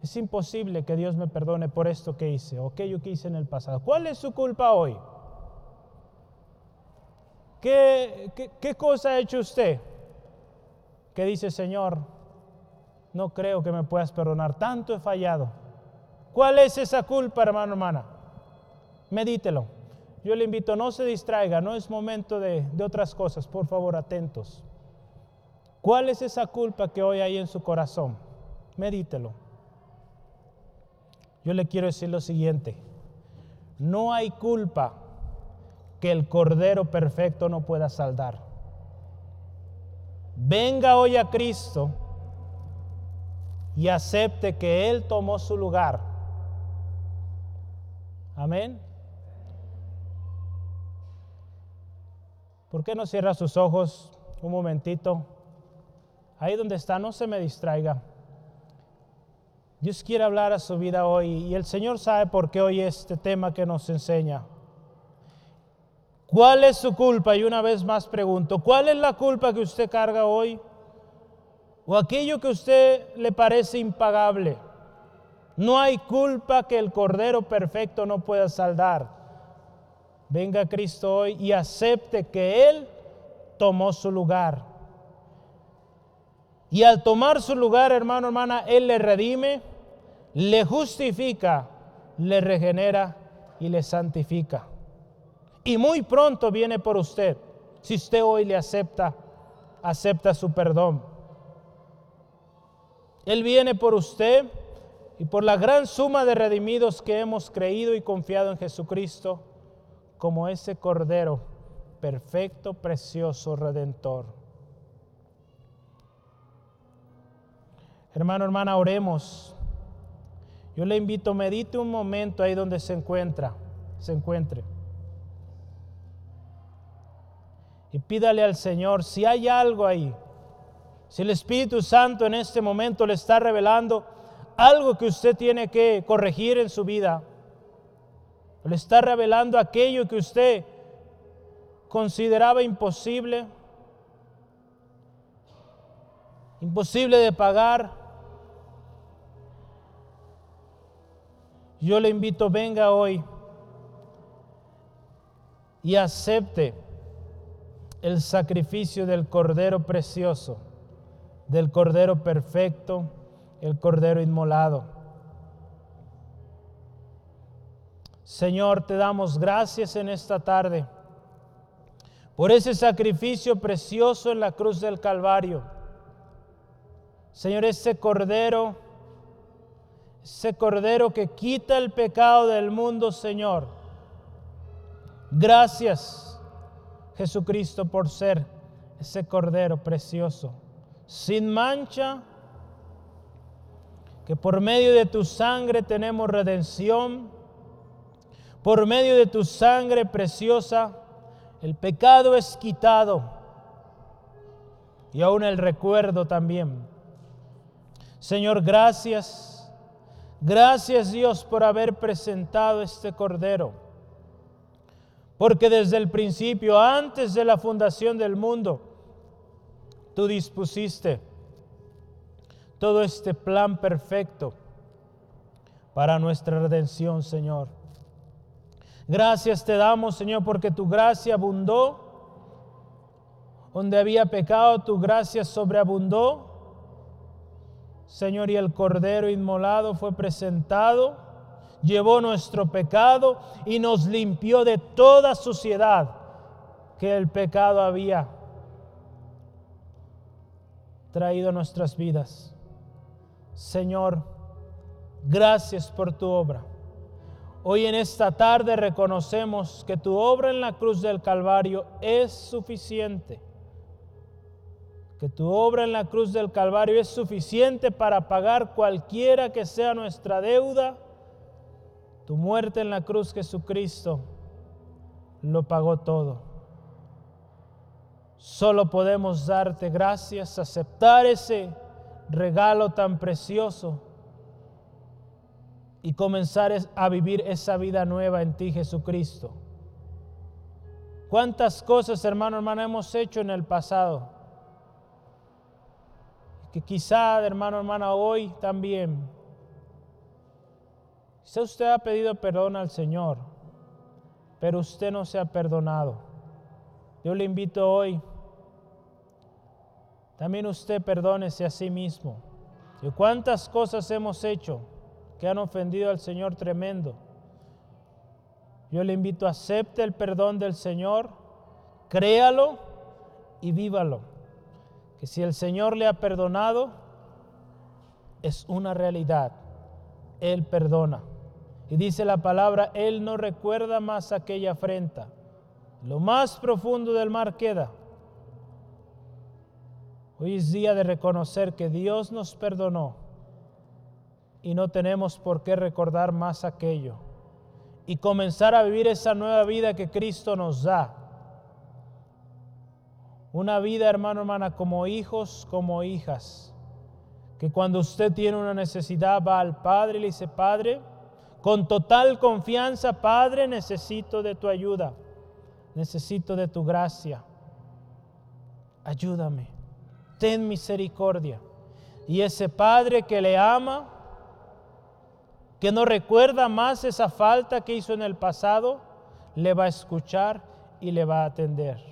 Es imposible que Dios me perdone por esto que hice o aquello que hice en el pasado. ¿Cuál es su culpa hoy? ¿Qué, qué, qué cosa ha hecho usted? Que dice, Señor, no creo que me puedas perdonar, tanto he fallado. ¿Cuál es esa culpa, hermano, hermana? Medítelo. Yo le invito, no se distraiga, no es momento de, de otras cosas, por favor, atentos. ¿Cuál es esa culpa que hoy hay en su corazón? Medítelo. Yo le quiero decir lo siguiente, no hay culpa que el Cordero Perfecto no pueda saldar. venga hoy a Cristo y acepte que Él tomó su lugar. Amén. ¿Por qué no cierra sus ojos un momentito? Ahí donde está, no se me distraiga. Dios quiere hablar a su vida hoy y el Señor sabe por qué hoy este tema que nos enseña. ¿Cuál es su culpa? Y una vez más pregunto, ¿cuál es la culpa que usted carga hoy? ¿O aquello que a usted le parece impagable? No hay culpa que el Cordero Perfecto no pueda saldar. Venga Cristo hoy y acepte que Él tomó su lugar. Y al tomar su lugar, hermano, hermana, Él le redime, le justifica, le regenera y le santifica. Y muy pronto viene por usted, si usted hoy le acepta, acepta su perdón. Él viene por usted y por la gran suma de redimidos que hemos creído y confiado en Jesucristo como ese Cordero perfecto, precioso, redentor. Hermano, hermana, oremos. Yo le invito, medite un momento ahí donde se encuentra, se encuentre. Y pídale al Señor si hay algo ahí. Si el Espíritu Santo en este momento le está revelando algo que usted tiene que corregir en su vida. Le está revelando aquello que usted consideraba imposible, imposible de pagar. Yo le invito, venga hoy y acepte el sacrificio del Cordero precioso, del Cordero perfecto, el Cordero inmolado. Señor, te damos gracias en esta tarde por ese sacrificio precioso en la cruz del Calvario. Señor, ese Cordero, ese Cordero que quita el pecado del mundo, Señor. Gracias, Jesucristo, por ser ese Cordero precioso, sin mancha, que por medio de tu sangre tenemos redención, por medio de tu sangre preciosa el pecado es quitado y aún el recuerdo también. Señor, gracias. Gracias Dios por haber presentado este Cordero. Porque desde el principio, antes de la fundación del mundo, tú dispusiste todo este plan perfecto para nuestra redención, Señor. Gracias te damos, Señor, porque tu gracia abundó. Donde había pecado, tu gracia sobreabundó. Señor, y el Cordero inmolado fue presentado, llevó nuestro pecado y nos limpió de toda suciedad que el pecado había traído a nuestras vidas. Señor, gracias por tu obra. Hoy en esta tarde reconocemos que tu obra en la cruz del Calvario es suficiente. Que tu obra en la cruz del Calvario es suficiente para pagar cualquiera que sea nuestra deuda. Tu muerte en la cruz, Jesucristo, lo pagó todo. Solo podemos darte gracias, aceptar ese regalo tan precioso y comenzar a vivir esa vida nueva en ti, Jesucristo. ¿Cuántas cosas, hermano, hermana, hemos hecho en el pasado? Que quizá, hermano, hermana, hoy también. Quizá usted ha pedido perdón al Señor, pero usted no se ha perdonado. Yo le invito hoy, también usted perdónese a sí mismo. ¿Y cuántas cosas hemos hecho? que han ofendido al Señor tremendo. Yo le invito, a acepte el perdón del Señor, créalo y vívalo. Que si el Señor le ha perdonado, es una realidad. Él perdona. Y dice la palabra, Él no recuerda más aquella afrenta. Lo más profundo del mar queda. Hoy es día de reconocer que Dios nos perdonó y no tenemos por qué recordar más aquello y comenzar a vivir esa nueva vida que Cristo nos da. Una vida, hermano, hermana, como hijos, como hijas, que cuando usted tiene una necesidad va al Padre y le dice, Padre, con total confianza, Padre, necesito de tu ayuda, necesito de tu gracia, ayúdame, ten misericordia. Y ese Padre que le ama, que no recuerda más esa falta que hizo en el pasado, le va a escuchar y le va a atender.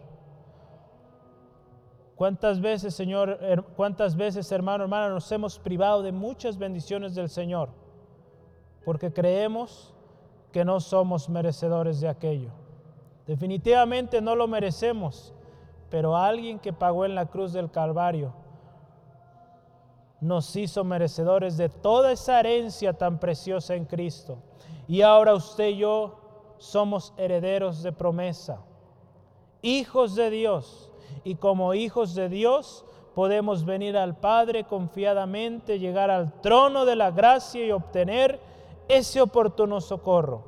¿Cuántas veces, Señor, cuántas veces, hermano, hermana, nos hemos privado de muchas bendiciones del Señor? Porque creemos que no somos merecedores de aquello. Definitivamente no lo merecemos, pero alguien que pagó en la cruz del Calvario nos hizo merecedores de toda esa herencia tan preciosa en Cristo. Y ahora usted y yo somos herederos de promesa, hijos de Dios. Y como hijos de Dios podemos venir al Padre confiadamente, llegar al trono de la gracia y obtener ese oportuno socorro.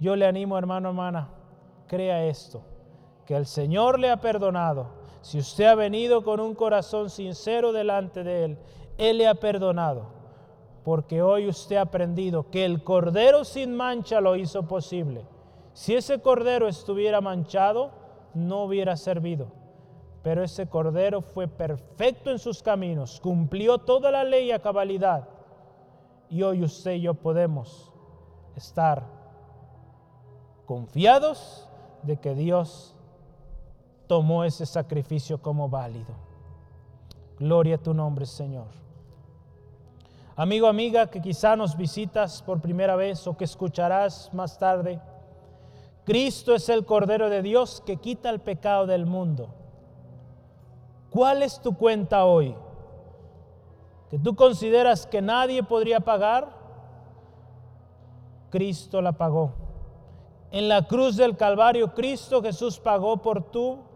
Yo le animo, hermano, hermana, crea esto, que el Señor le ha perdonado si usted ha venido con un corazón sincero delante de Él, Él le ha perdonado, porque hoy usted ha aprendido que el cordero sin mancha lo hizo posible. Si ese cordero estuviera manchado, no hubiera servido. Pero ese cordero fue perfecto en sus caminos, cumplió toda la ley a cabalidad. Y hoy usted y yo podemos estar confiados de que Dios tomó ese sacrificio como válido. Gloria a tu nombre, Señor. Amigo, amiga, que quizá nos visitas por primera vez o que escucharás más tarde, Cristo es el Cordero de Dios que quita el pecado del mundo. ¿Cuál es tu cuenta hoy? ¿Que tú consideras que nadie podría pagar? Cristo la pagó. En la cruz del Calvario, Cristo Jesús pagó por tu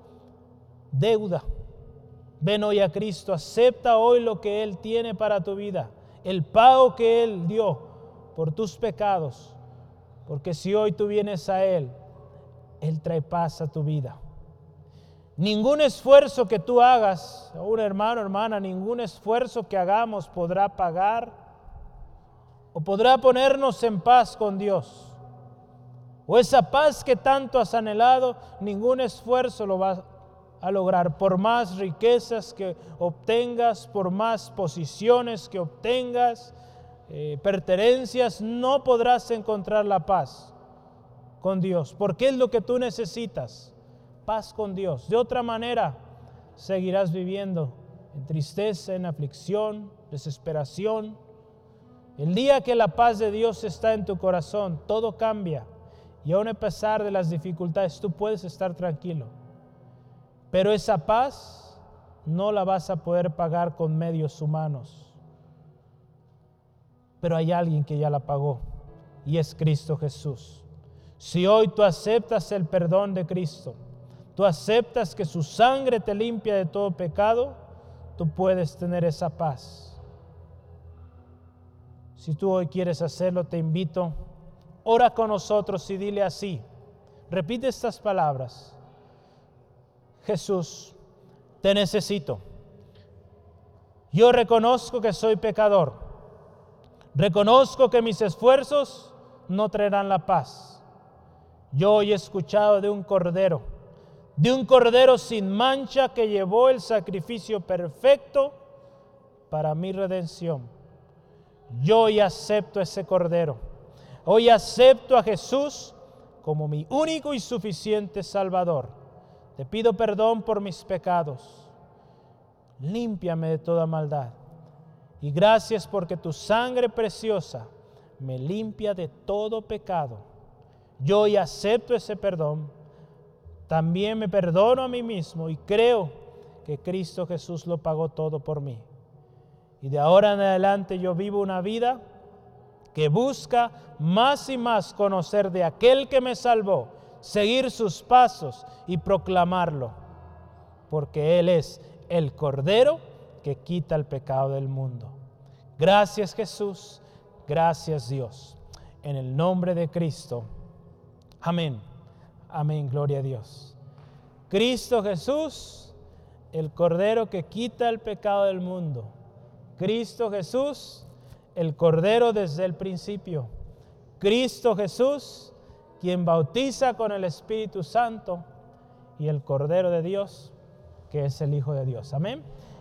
deuda. Ven hoy a Cristo, acepta hoy lo que Él tiene para tu vida, el pago que Él dio por tus pecados, porque si hoy tú vienes a Él, Él trae paz a tu vida. Ningún esfuerzo que tú hagas, un hermano, hermana, ningún esfuerzo que hagamos podrá pagar o podrá ponernos en paz con Dios. O esa paz que tanto has anhelado, ningún esfuerzo lo va a lograr. Por más riquezas que obtengas, por más posiciones que obtengas, eh, pertenencias, no podrás encontrar la paz con Dios. Porque es lo que tú necesitas, paz con Dios. De otra manera, seguirás viviendo en tristeza, en aflicción, desesperación. El día que la paz de Dios está en tu corazón, todo cambia. Y aun a pesar de las dificultades, tú puedes estar tranquilo pero esa paz no la vas a poder pagar con medios humanos. Pero hay alguien que ya la pagó y es Cristo Jesús. Si hoy tú aceptas el perdón de Cristo, tú aceptas que su sangre te limpia de todo pecado, tú puedes tener esa paz. Si tú hoy quieres hacerlo, te invito, ora con nosotros y dile así. Repite estas palabras. Jesús, te necesito. Yo reconozco que soy pecador. Reconozco que mis esfuerzos no traerán la paz. Yo hoy he escuchado de un cordero, de un cordero sin mancha que llevó el sacrificio perfecto para mi redención. Yo hoy acepto ese cordero. Hoy acepto a Jesús como mi único y suficiente Salvador. Te pido perdón por mis pecados. Límpiame de toda maldad. Y gracias porque tu sangre preciosa me limpia de todo pecado. Yo hoy acepto ese perdón. También me perdono a mí mismo y creo que Cristo Jesús lo pagó todo por mí. Y de ahora en adelante yo vivo una vida que busca más y más conocer de aquel que me salvó seguir sus pasos y proclamarlo, porque Él es el Cordero que quita el pecado del mundo. Gracias Jesús, gracias Dios. En el nombre de Cristo. Amén. Amén, gloria a Dios. Cristo Jesús, el Cordero que quita el pecado del mundo. Cristo Jesús, el Cordero desde el principio. Cristo Jesús, quien bautiza con el Espíritu Santo y el Cordero de Dios, que es el Hijo de Dios. Amén.